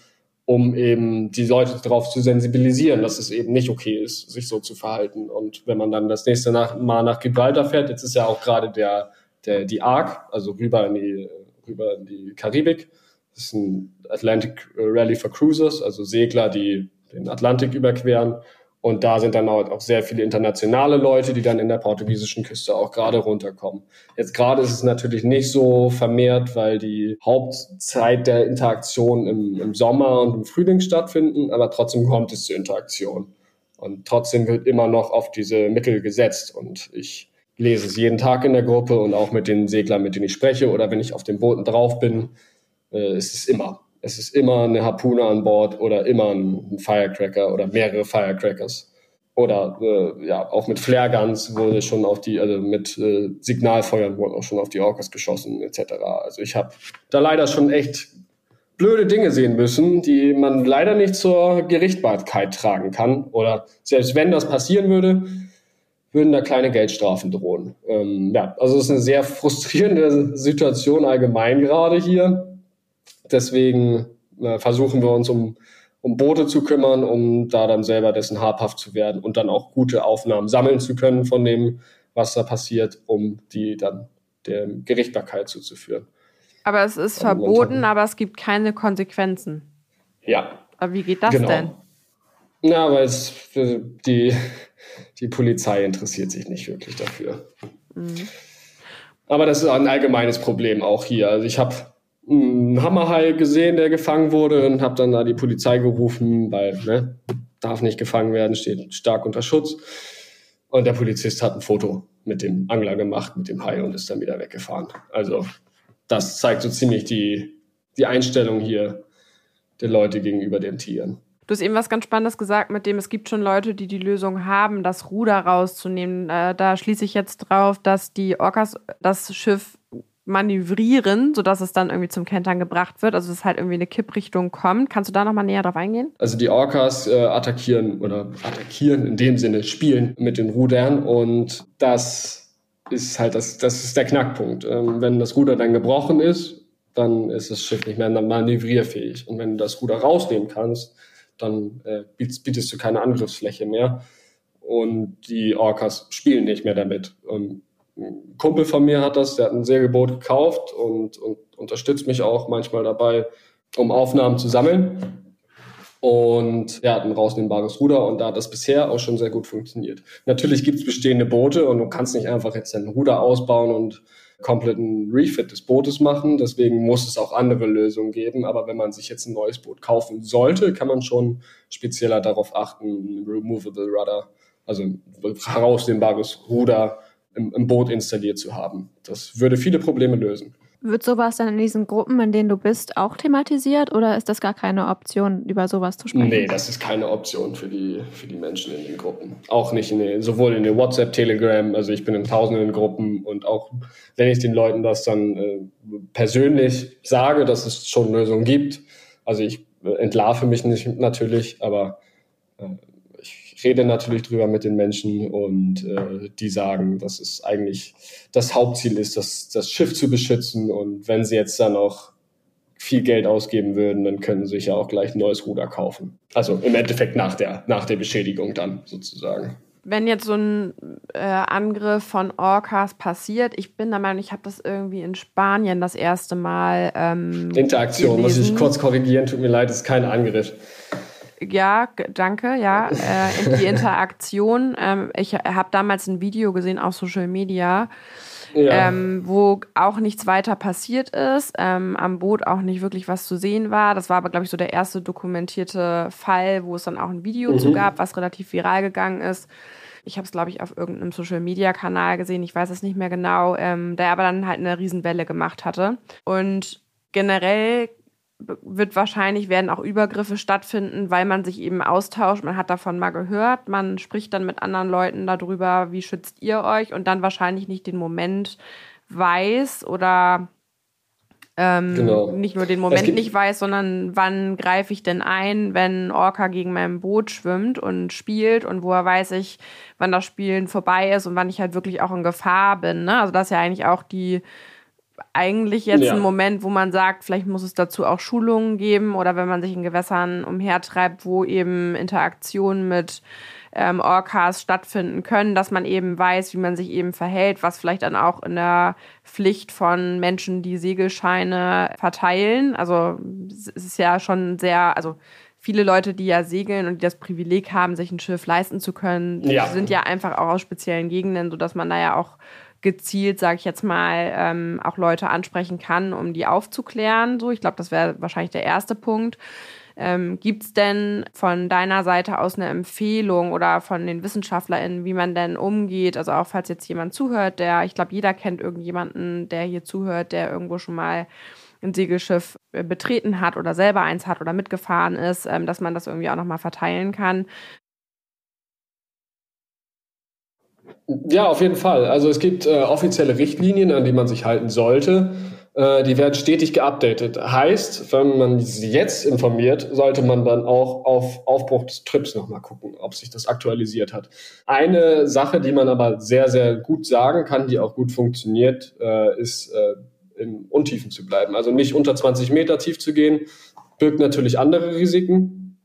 um eben die Leute darauf zu sensibilisieren, dass es eben nicht okay ist, sich so zu verhalten. Und wenn man dann das nächste nach, Mal nach Gibraltar fährt, jetzt ist ja auch gerade der, der, die ARC, also rüber in die, rüber in die Karibik. Das ist ein Atlantic Rally for Cruisers, also Segler, die den Atlantik überqueren. Und da sind dann auch sehr viele internationale Leute, die dann in der portugiesischen Küste auch gerade runterkommen. Jetzt gerade ist es natürlich nicht so vermehrt, weil die Hauptzeit der Interaktion im, im Sommer und im Frühling stattfinden, aber trotzdem kommt es zur Interaktion. Und trotzdem wird immer noch auf diese Mittel gesetzt. Und ich lese es jeden Tag in der Gruppe und auch mit den Seglern, mit denen ich spreche oder wenn ich auf den Booten drauf bin, äh, ist es immer es ist immer eine Harpune an Bord oder immer ein Firecracker oder mehrere Firecrackers. Oder äh, ja, auch mit Flare Guns wurde schon auf die, also mit äh, Signalfeuern wurde auch schon auf die Orcas geschossen, etc. Also ich habe da leider schon echt blöde Dinge sehen müssen, die man leider nicht zur Gerichtbarkeit tragen kann. Oder selbst wenn das passieren würde, würden da kleine Geldstrafen drohen. Ähm, ja, also es ist eine sehr frustrierende Situation allgemein gerade hier. Deswegen äh, versuchen wir uns um, um Boote zu kümmern, um da dann selber dessen habhaft zu werden und dann auch gute Aufnahmen sammeln zu können von dem, was da passiert, um die dann der Gerichtbarkeit zuzuführen. Aber es ist verboten, aber es gibt keine Konsequenzen. Ja. Aber wie geht das genau. denn? Na, weil es die, die Polizei interessiert sich nicht wirklich dafür. Mhm. Aber das ist ein allgemeines Problem auch hier. Also ich habe einen Hammerhai gesehen, der gefangen wurde und habe dann da die Polizei gerufen, weil ne, darf nicht gefangen werden, steht stark unter Schutz. Und der Polizist hat ein Foto mit dem Angler gemacht, mit dem Hai und ist dann wieder weggefahren. Also das zeigt so ziemlich die, die Einstellung hier der Leute gegenüber den Tieren. Du hast eben was ganz Spannendes gesagt, mit dem es gibt schon Leute, die die Lösung haben, das Ruder rauszunehmen. Äh, da schließe ich jetzt drauf, dass die Orcas das Schiff manövrieren, sodass es dann irgendwie zum Kentern gebracht wird, also dass halt irgendwie eine Kipprichtung kommt. Kannst du da nochmal näher drauf eingehen? Also die Orcas äh, attackieren oder attackieren in dem Sinne, spielen mit den Rudern und das ist halt das, das ist der Knackpunkt. Ähm, wenn das Ruder dann gebrochen ist, dann ist das Schiff nicht mehr manövrierfähig. Und wenn du das Ruder rausnehmen kannst, dann äh, bietest du keine Angriffsfläche mehr. Und die Orcas spielen nicht mehr damit. Und ein Kumpel von mir hat das, der hat ein Segelboot gekauft und, und unterstützt mich auch manchmal dabei, um Aufnahmen zu sammeln. Und er hat ein rausnehmbares Ruder und da hat das bisher auch schon sehr gut funktioniert. Natürlich gibt es bestehende Boote und du kannst nicht einfach jetzt ein Ruder ausbauen und kompletten Refit des Bootes machen. Deswegen muss es auch andere Lösungen geben. Aber wenn man sich jetzt ein neues Boot kaufen sollte, kann man schon spezieller darauf achten, Removable Rudder, also ein herausnehmbares Ruder im, im Boot installiert zu haben. Das würde viele Probleme lösen. Wird sowas dann in diesen Gruppen, in denen du bist, auch thematisiert oder ist das gar keine Option, über sowas zu sprechen? Nee, das ist keine Option für die, für die Menschen in den Gruppen. Auch nicht in den, sowohl in den WhatsApp, Telegram, also ich bin in tausenden Gruppen und auch wenn ich den Leuten das dann äh, persönlich sage, dass es schon Lösungen gibt. Also ich entlarve mich nicht natürlich, aber äh, rede natürlich drüber mit den Menschen und äh, die sagen, dass es eigentlich das Hauptziel ist, das, das Schiff zu beschützen. Und wenn sie jetzt dann auch viel Geld ausgeben würden, dann können sie sich ja auch gleich ein neues Ruder kaufen. Also im Endeffekt nach der, nach der Beschädigung dann sozusagen. Wenn jetzt so ein äh, Angriff von Orcas passiert, ich bin der Meinung, ich habe das irgendwie in Spanien das erste Mal. Ähm, Interaktion, gelesen. muss ich kurz korrigieren, tut mir leid, ist kein Angriff. Ja, danke, ja. Äh, die Interaktion. Ähm, ich habe damals ein Video gesehen auf Social Media, ja. ähm, wo auch nichts weiter passiert ist, ähm, am Boot auch nicht wirklich was zu sehen war. Das war aber, glaube ich, so der erste dokumentierte Fall, wo es dann auch ein Video mhm. zu gab, was relativ viral gegangen ist. Ich habe es, glaube ich, auf irgendeinem Social-Media-Kanal gesehen, ich weiß es nicht mehr genau, ähm, der aber dann halt eine Riesenwelle gemacht hatte. Und generell wird wahrscheinlich, werden auch Übergriffe stattfinden, weil man sich eben austauscht. Man hat davon mal gehört, man spricht dann mit anderen Leuten darüber, wie schützt ihr euch und dann wahrscheinlich nicht den Moment weiß oder ähm, genau. nicht nur den Moment nicht weiß, sondern wann greife ich denn ein, wenn Orca gegen mein Boot schwimmt und spielt und woher weiß ich, wann das Spielen vorbei ist und wann ich halt wirklich auch in Gefahr bin. Ne? Also das ist ja eigentlich auch die eigentlich jetzt ja. ein Moment, wo man sagt, vielleicht muss es dazu auch Schulungen geben oder wenn man sich in Gewässern umhertreibt, wo eben Interaktionen mit ähm, Orcas stattfinden können, dass man eben weiß, wie man sich eben verhält, was vielleicht dann auch in der Pflicht von Menschen, die Segelscheine verteilen. Also es ist ja schon sehr, also viele Leute, die ja segeln und die das Privileg haben, sich ein Schiff leisten zu können, ja. sind ja einfach auch aus speziellen Gegenden, sodass man da ja auch gezielt, sage ich jetzt mal, ähm, auch Leute ansprechen kann, um die aufzuklären. So, ich glaube, das wäre wahrscheinlich der erste Punkt. Ähm, Gibt es denn von deiner Seite aus eine Empfehlung oder von den WissenschaftlerInnen, wie man denn umgeht? Also auch falls jetzt jemand zuhört, der, ich glaube, jeder kennt irgendjemanden, der hier zuhört, der irgendwo schon mal ein Segelschiff äh, betreten hat oder selber eins hat oder mitgefahren ist, ähm, dass man das irgendwie auch nochmal verteilen kann. Ja, auf jeden Fall. Also es gibt äh, offizielle Richtlinien, an die man sich halten sollte. Äh, die werden stetig geupdatet. Heißt, wenn man sie jetzt informiert, sollte man dann auch auf Aufbruch des Trips nochmal gucken, ob sich das aktualisiert hat. Eine Sache, die man aber sehr, sehr gut sagen kann, die auch gut funktioniert, äh, ist äh, im Untiefen zu bleiben. Also nicht unter 20 Meter tief zu gehen, birgt natürlich andere Risiken.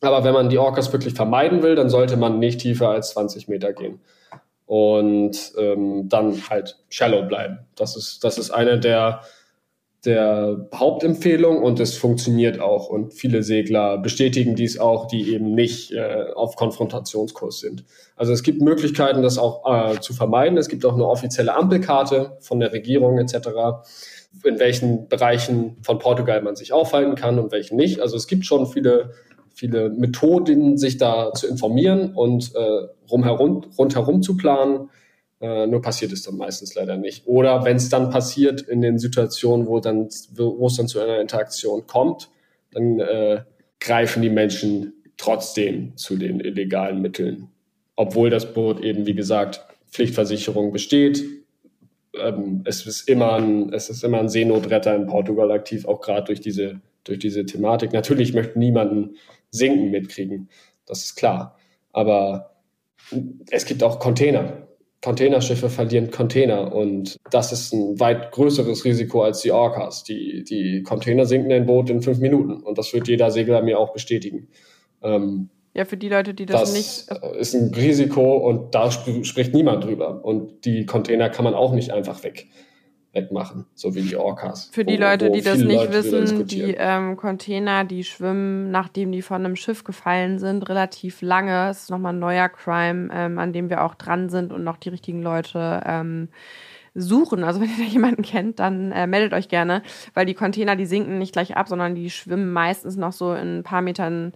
Aber wenn man die Orcas wirklich vermeiden will, dann sollte man nicht tiefer als 20 Meter gehen und ähm, dann halt shallow bleiben. Das ist, das ist eine der, der Hauptempfehlungen und es funktioniert auch. Und viele Segler bestätigen dies auch, die eben nicht äh, auf Konfrontationskurs sind. Also es gibt Möglichkeiten, das auch äh, zu vermeiden. Es gibt auch eine offizielle Ampelkarte von der Regierung etc., in welchen Bereichen von Portugal man sich aufhalten kann und welchen nicht. Also es gibt schon viele viele Methoden, sich da zu informieren und äh, rumherum, rundherum zu planen. Äh, nur passiert es dann meistens leider nicht. Oder wenn es dann passiert in den Situationen, wo dann, es dann zu einer Interaktion kommt, dann äh, greifen die Menschen trotzdem zu den illegalen Mitteln. Obwohl das Boot eben, wie gesagt, Pflichtversicherung besteht. Ähm, es, ist immer ein, es ist immer ein Seenotretter in Portugal aktiv, auch gerade durch diese, durch diese Thematik. Natürlich möchte niemanden Sinken mitkriegen. Das ist klar. Aber es gibt auch Container. Containerschiffe verlieren Container und das ist ein weit größeres Risiko als die Orcas. Die, die Container sinken ein Boot in fünf Minuten und das wird jeder Segler mir auch bestätigen. Ähm, ja, für die Leute, die das, das nicht. ist ein Risiko und da sp spricht niemand drüber. Und die Container kann man auch nicht einfach weg wegmachen, so wie die Orcas. Für die wo, Leute, wo die das nicht Leute wissen, die ähm, Container, die schwimmen, nachdem die von einem Schiff gefallen sind, relativ lange. Das ist nochmal ein neuer Crime, ähm, an dem wir auch dran sind und noch die richtigen Leute ähm, suchen. Also wenn ihr da jemanden kennt, dann äh, meldet euch gerne, weil die Container, die sinken nicht gleich ab, sondern die schwimmen meistens noch so in ein paar Metern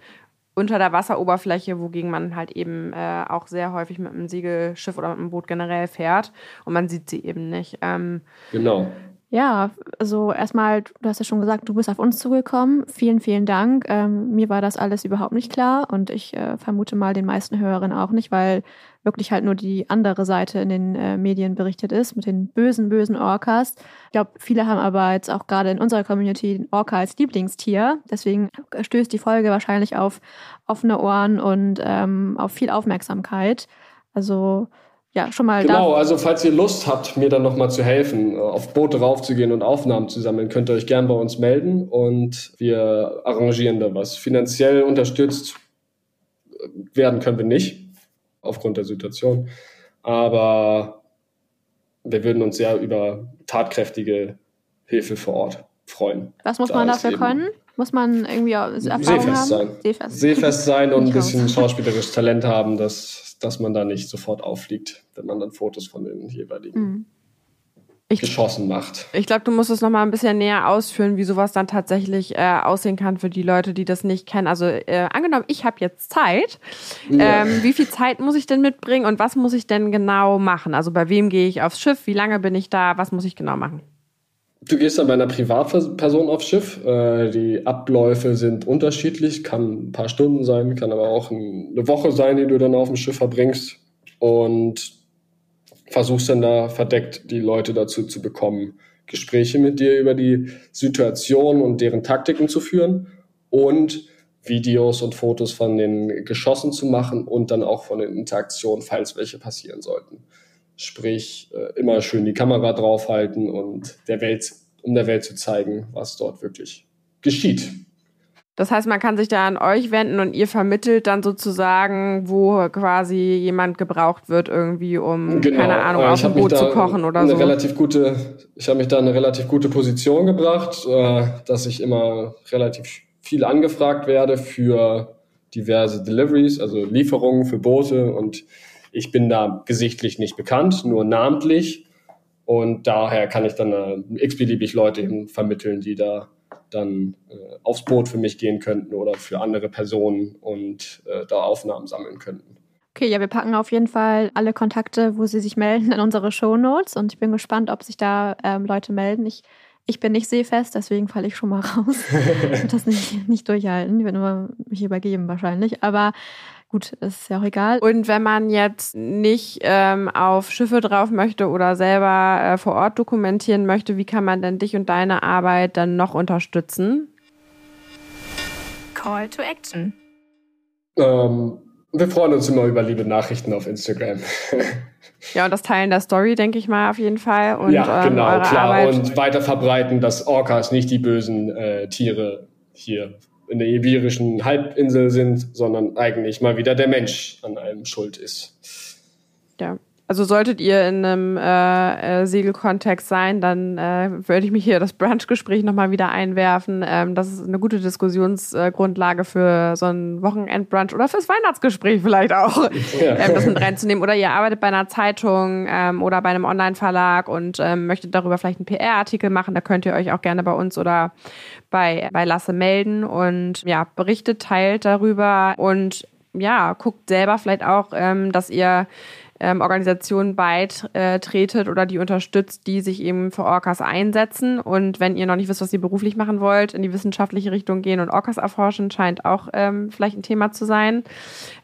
unter der Wasseroberfläche, wogegen man halt eben äh, auch sehr häufig mit einem Segelschiff oder mit einem Boot generell fährt und man sieht sie eben nicht. Ähm, genau. Ja, also erstmal, du hast ja schon gesagt, du bist auf uns zugekommen. Vielen, vielen Dank. Ähm, mir war das alles überhaupt nicht klar und ich äh, vermute mal den meisten Hörerinnen auch nicht, weil wirklich halt nur die andere Seite in den äh, Medien berichtet ist mit den bösen, bösen Orcas. Ich glaube, viele haben aber jetzt auch gerade in unserer Community den Orca als Lieblingstier. Deswegen stößt die Folge wahrscheinlich auf offene Ohren und ähm, auf viel Aufmerksamkeit. Also ja, schon mal. Genau, also falls ihr Lust habt, mir dann nochmal zu helfen, auf Boote raufzugehen und Aufnahmen zu sammeln, könnt ihr euch gern bei uns melden und wir arrangieren da was. Finanziell unterstützt werden können wir nicht, aufgrund der Situation. Aber wir würden uns sehr über tatkräftige Hilfe vor Ort freuen. Was muss da man dafür können? Muss man irgendwie Erfahrung Seefest haben? sein. Seefest. Seefest sein und ein bisschen schauspielerisches Talent haben, dass, dass man da nicht sofort auffliegt, wenn man dann Fotos von den jeweiligen mhm. ich, Geschossen macht. Ich glaube, du musst es nochmal ein bisschen näher ausführen, wie sowas dann tatsächlich äh, aussehen kann für die Leute, die das nicht kennen. Also äh, angenommen, ich habe jetzt Zeit. Ja. Ähm, wie viel Zeit muss ich denn mitbringen und was muss ich denn genau machen? Also bei wem gehe ich aufs Schiff? Wie lange bin ich da? Was muss ich genau machen? Du gehst dann bei einer Privatperson aufs Schiff. Äh, die Abläufe sind unterschiedlich, kann ein paar Stunden sein, kann aber auch eine Woche sein, die du dann auf dem Schiff verbringst. Und versuchst dann da verdeckt die Leute dazu zu bekommen, Gespräche mit dir über die Situation und deren Taktiken zu führen und Videos und Fotos von den Geschossen zu machen und dann auch von den Interaktionen, falls welche passieren sollten. Sprich, äh, immer schön die Kamera draufhalten und der Welt, um der Welt zu zeigen, was dort wirklich geschieht. Das heißt, man kann sich da an euch wenden und ihr vermittelt dann sozusagen, wo quasi jemand gebraucht wird, irgendwie, um, genau. keine Ahnung, auf dem Boot zu kochen oder eine so. Relativ gute, ich habe mich da in eine relativ gute Position gebracht, äh, dass ich immer relativ viel angefragt werde für diverse Deliveries, also Lieferungen für Boote und ich bin da gesichtlich nicht bekannt, nur namentlich und daher kann ich dann äh, x-beliebig Leute vermitteln, die da dann äh, aufs Boot für mich gehen könnten oder für andere Personen und äh, da Aufnahmen sammeln könnten. Okay, ja, wir packen auf jeden Fall alle Kontakte, wo sie sich melden, in unsere Show Notes und ich bin gespannt, ob sich da ähm, Leute melden. Ich, ich bin nicht seefest, deswegen falle ich schon mal raus. ich werde das nicht, nicht durchhalten. Ich werde nur mich übergeben wahrscheinlich. Aber gut, ist ja auch egal. Und wenn man jetzt nicht ähm, auf Schiffe drauf möchte oder selber äh, vor Ort dokumentieren möchte, wie kann man denn dich und deine Arbeit dann noch unterstützen? Call to Action. Ähm, wir freuen uns immer über liebe Nachrichten auf Instagram. ja, und das Teilen der Story, denke ich mal, auf jeden Fall. Und, ja, ähm, genau, klar. Arbeit und weiter verbreiten, dass Orcas nicht die bösen äh, Tiere hier in der iberischen Halbinsel sind, sondern eigentlich mal wieder der Mensch an allem schuld ist. Ja. Also solltet ihr in einem äh, äh, Segelkontext sein, dann äh, würde ich mich hier das Brunch-Gespräch nochmal wieder einwerfen. Ähm, das ist eine gute Diskussionsgrundlage für so ein Wochenendbrunch oder fürs Weihnachtsgespräch vielleicht auch, ja. ähm, das mit reinzunehmen. Oder ihr arbeitet bei einer Zeitung ähm, oder bei einem Online-Verlag und ähm, möchtet darüber vielleicht einen PR-Artikel machen. Da könnt ihr euch auch gerne bei uns oder bei, bei Lasse melden und ja, berichtet, teilt darüber und ja, guckt selber vielleicht auch, ähm, dass ihr ähm, Organisationen beitretet oder die unterstützt, die sich eben für Orcas einsetzen. Und wenn ihr noch nicht wisst, was ihr beruflich machen wollt, in die wissenschaftliche Richtung gehen und Orcas erforschen, scheint auch ähm, vielleicht ein Thema zu sein.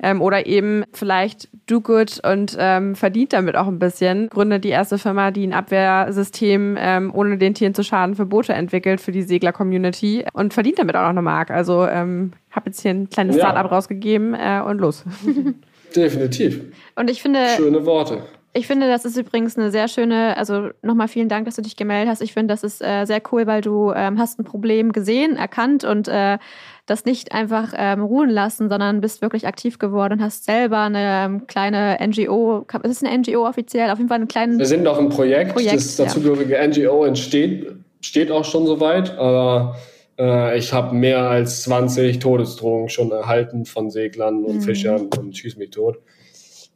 Ähm, oder eben vielleicht do good und ähm, verdient damit auch ein bisschen. Gründet die erste Firma, die ein Abwehrsystem ähm, ohne den Tieren zu schaden für Boote entwickelt für die Segler-Community und verdient damit auch noch eine Mark. Also ähm, habe jetzt hier ein kleines ja. Startup rausgegeben äh, und los. Definitiv. Und ich finde. Schöne Worte. Ich finde, das ist übrigens eine sehr schöne, also nochmal vielen Dank, dass du dich gemeldet hast. Ich finde, das ist äh, sehr cool, weil du ähm, hast ein Problem gesehen, erkannt und äh, das nicht einfach ähm, ruhen lassen, sondern bist wirklich aktiv geworden und hast selber eine ähm, kleine NGO, ist es eine NGO offiziell? Auf jeden Fall einen kleinen. Wir sind auch ein Projekt, Projekt das dazugehörige ja. NGO entsteht, steht auch schon soweit, aber äh, ich habe mehr als 20 Todesdrohungen schon erhalten von Seglern und mhm. Fischern und schieß mich tot.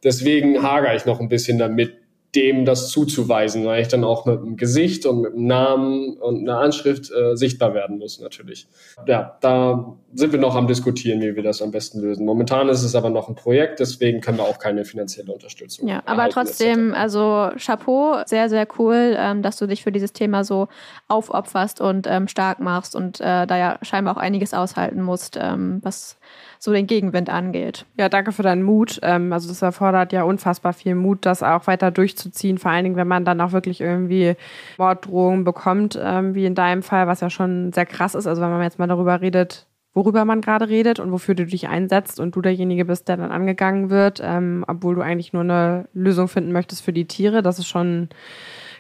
Deswegen hagere ich noch ein bisschen damit, dem das zuzuweisen, weil ich dann auch mit dem Gesicht und mit dem Namen und einer Anschrift äh, sichtbar werden muss natürlich. Ja, da sind wir noch am diskutieren, wie wir das am besten lösen. Momentan ist es aber noch ein Projekt, deswegen können wir auch keine finanzielle Unterstützung. Ja, aber trotzdem, etc. also Chapeau, sehr, sehr cool, ähm, dass du dich für dieses Thema so aufopferst und ähm, stark machst und äh, da ja scheinbar auch einiges aushalten musst, ähm, was so den Gegenwind angeht. Ja, danke für deinen Mut. Ähm, also das erfordert ja unfassbar viel Mut, das auch weiter durchzuziehen. Vor allen Dingen, wenn man dann auch wirklich irgendwie Morddrohungen bekommt, ähm, wie in deinem Fall, was ja schon sehr krass ist. Also wenn man jetzt mal darüber redet, worüber man gerade redet und wofür du dich einsetzt und du derjenige bist, der dann angegangen wird, ähm, obwohl du eigentlich nur eine Lösung finden möchtest für die Tiere. Das ist schon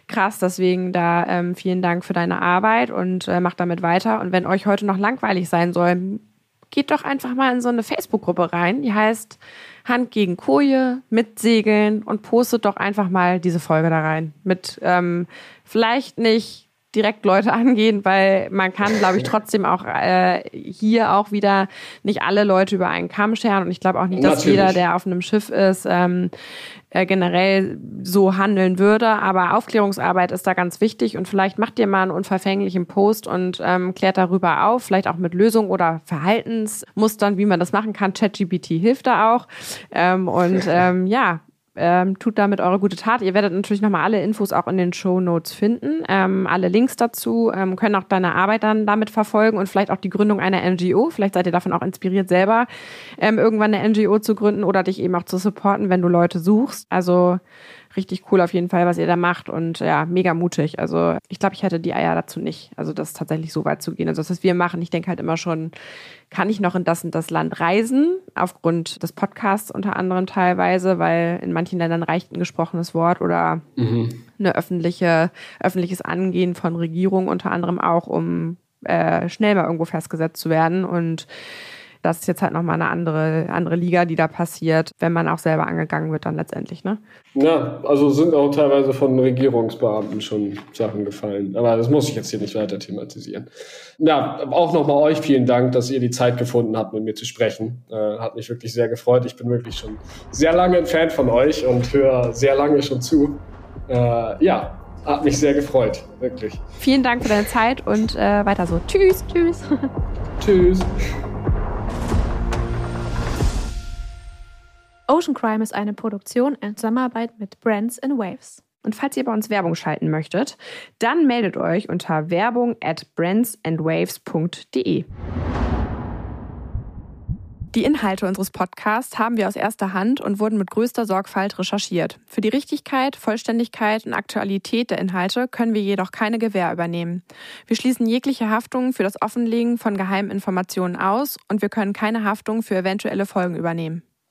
krass. Deswegen da ähm, vielen Dank für deine Arbeit und äh, macht damit weiter. Und wenn euch heute noch langweilig sein soll, geht doch einfach mal in so eine Facebook-Gruppe rein, die heißt Hand gegen Koje mit Segeln und postet doch einfach mal diese Folge da rein. Mit ähm, vielleicht nicht direkt Leute angehen, weil man kann, glaube ich, trotzdem auch äh, hier auch wieder nicht alle Leute über einen Kamm scheren. Und ich glaube auch nicht, dass Natürlich. jeder, der auf einem Schiff ist, ähm, äh, generell so handeln würde. Aber Aufklärungsarbeit ist da ganz wichtig und vielleicht macht ihr mal einen unverfänglichen Post und ähm, klärt darüber auf, vielleicht auch mit Lösungen oder Verhaltensmustern, wie man das machen kann. ChatGPT hilft da auch. Ähm, und ähm, ja, ähm, tut damit eure gute Tat. Ihr werdet natürlich nochmal alle Infos auch in den Show Notes finden. Ähm, alle Links dazu ähm, können auch deine Arbeit dann damit verfolgen und vielleicht auch die Gründung einer NGO. Vielleicht seid ihr davon auch inspiriert, selber ähm, irgendwann eine NGO zu gründen oder dich eben auch zu supporten, wenn du Leute suchst. Also richtig cool auf jeden Fall, was ihr da macht und ja, mega mutig. Also ich glaube, ich hätte die Eier dazu nicht. Also das tatsächlich so weit zu gehen. Also das, was wir machen, ich denke halt immer schon, kann ich noch in das und das Land reisen, aufgrund des Podcasts unter anderem teilweise, weil in manchen Ländern reicht ein gesprochenes Wort oder mhm. eine öffentliche, öffentliches Angehen von Regierung unter anderem auch, um äh, schnell mal irgendwo festgesetzt zu werden und das ist jetzt halt nochmal eine andere, andere Liga, die da passiert, wenn man auch selber angegangen wird dann letztendlich, ne? Ja, also sind auch teilweise von Regierungsbeamten schon Sachen gefallen. Aber das muss ich jetzt hier nicht weiter thematisieren. Ja, auch nochmal euch vielen Dank, dass ihr die Zeit gefunden habt, mit mir zu sprechen. Äh, hat mich wirklich sehr gefreut. Ich bin wirklich schon sehr lange ein Fan von euch und höre sehr lange schon zu. Äh, ja, hat mich sehr gefreut, wirklich. Vielen Dank für deine Zeit und äh, weiter so. Tschüss, tschüss. tschüss. Ocean Crime ist eine Produktion in Zusammenarbeit mit Brands and Waves. Und falls ihr bei uns Werbung schalten möchtet, dann meldet euch unter werbung at brandsandwaves.de. Die Inhalte unseres Podcasts haben wir aus erster Hand und wurden mit größter Sorgfalt recherchiert. Für die Richtigkeit, Vollständigkeit und Aktualität der Inhalte können wir jedoch keine Gewähr übernehmen. Wir schließen jegliche Haftung für das Offenlegen von geheimen Informationen aus und wir können keine Haftung für eventuelle Folgen übernehmen.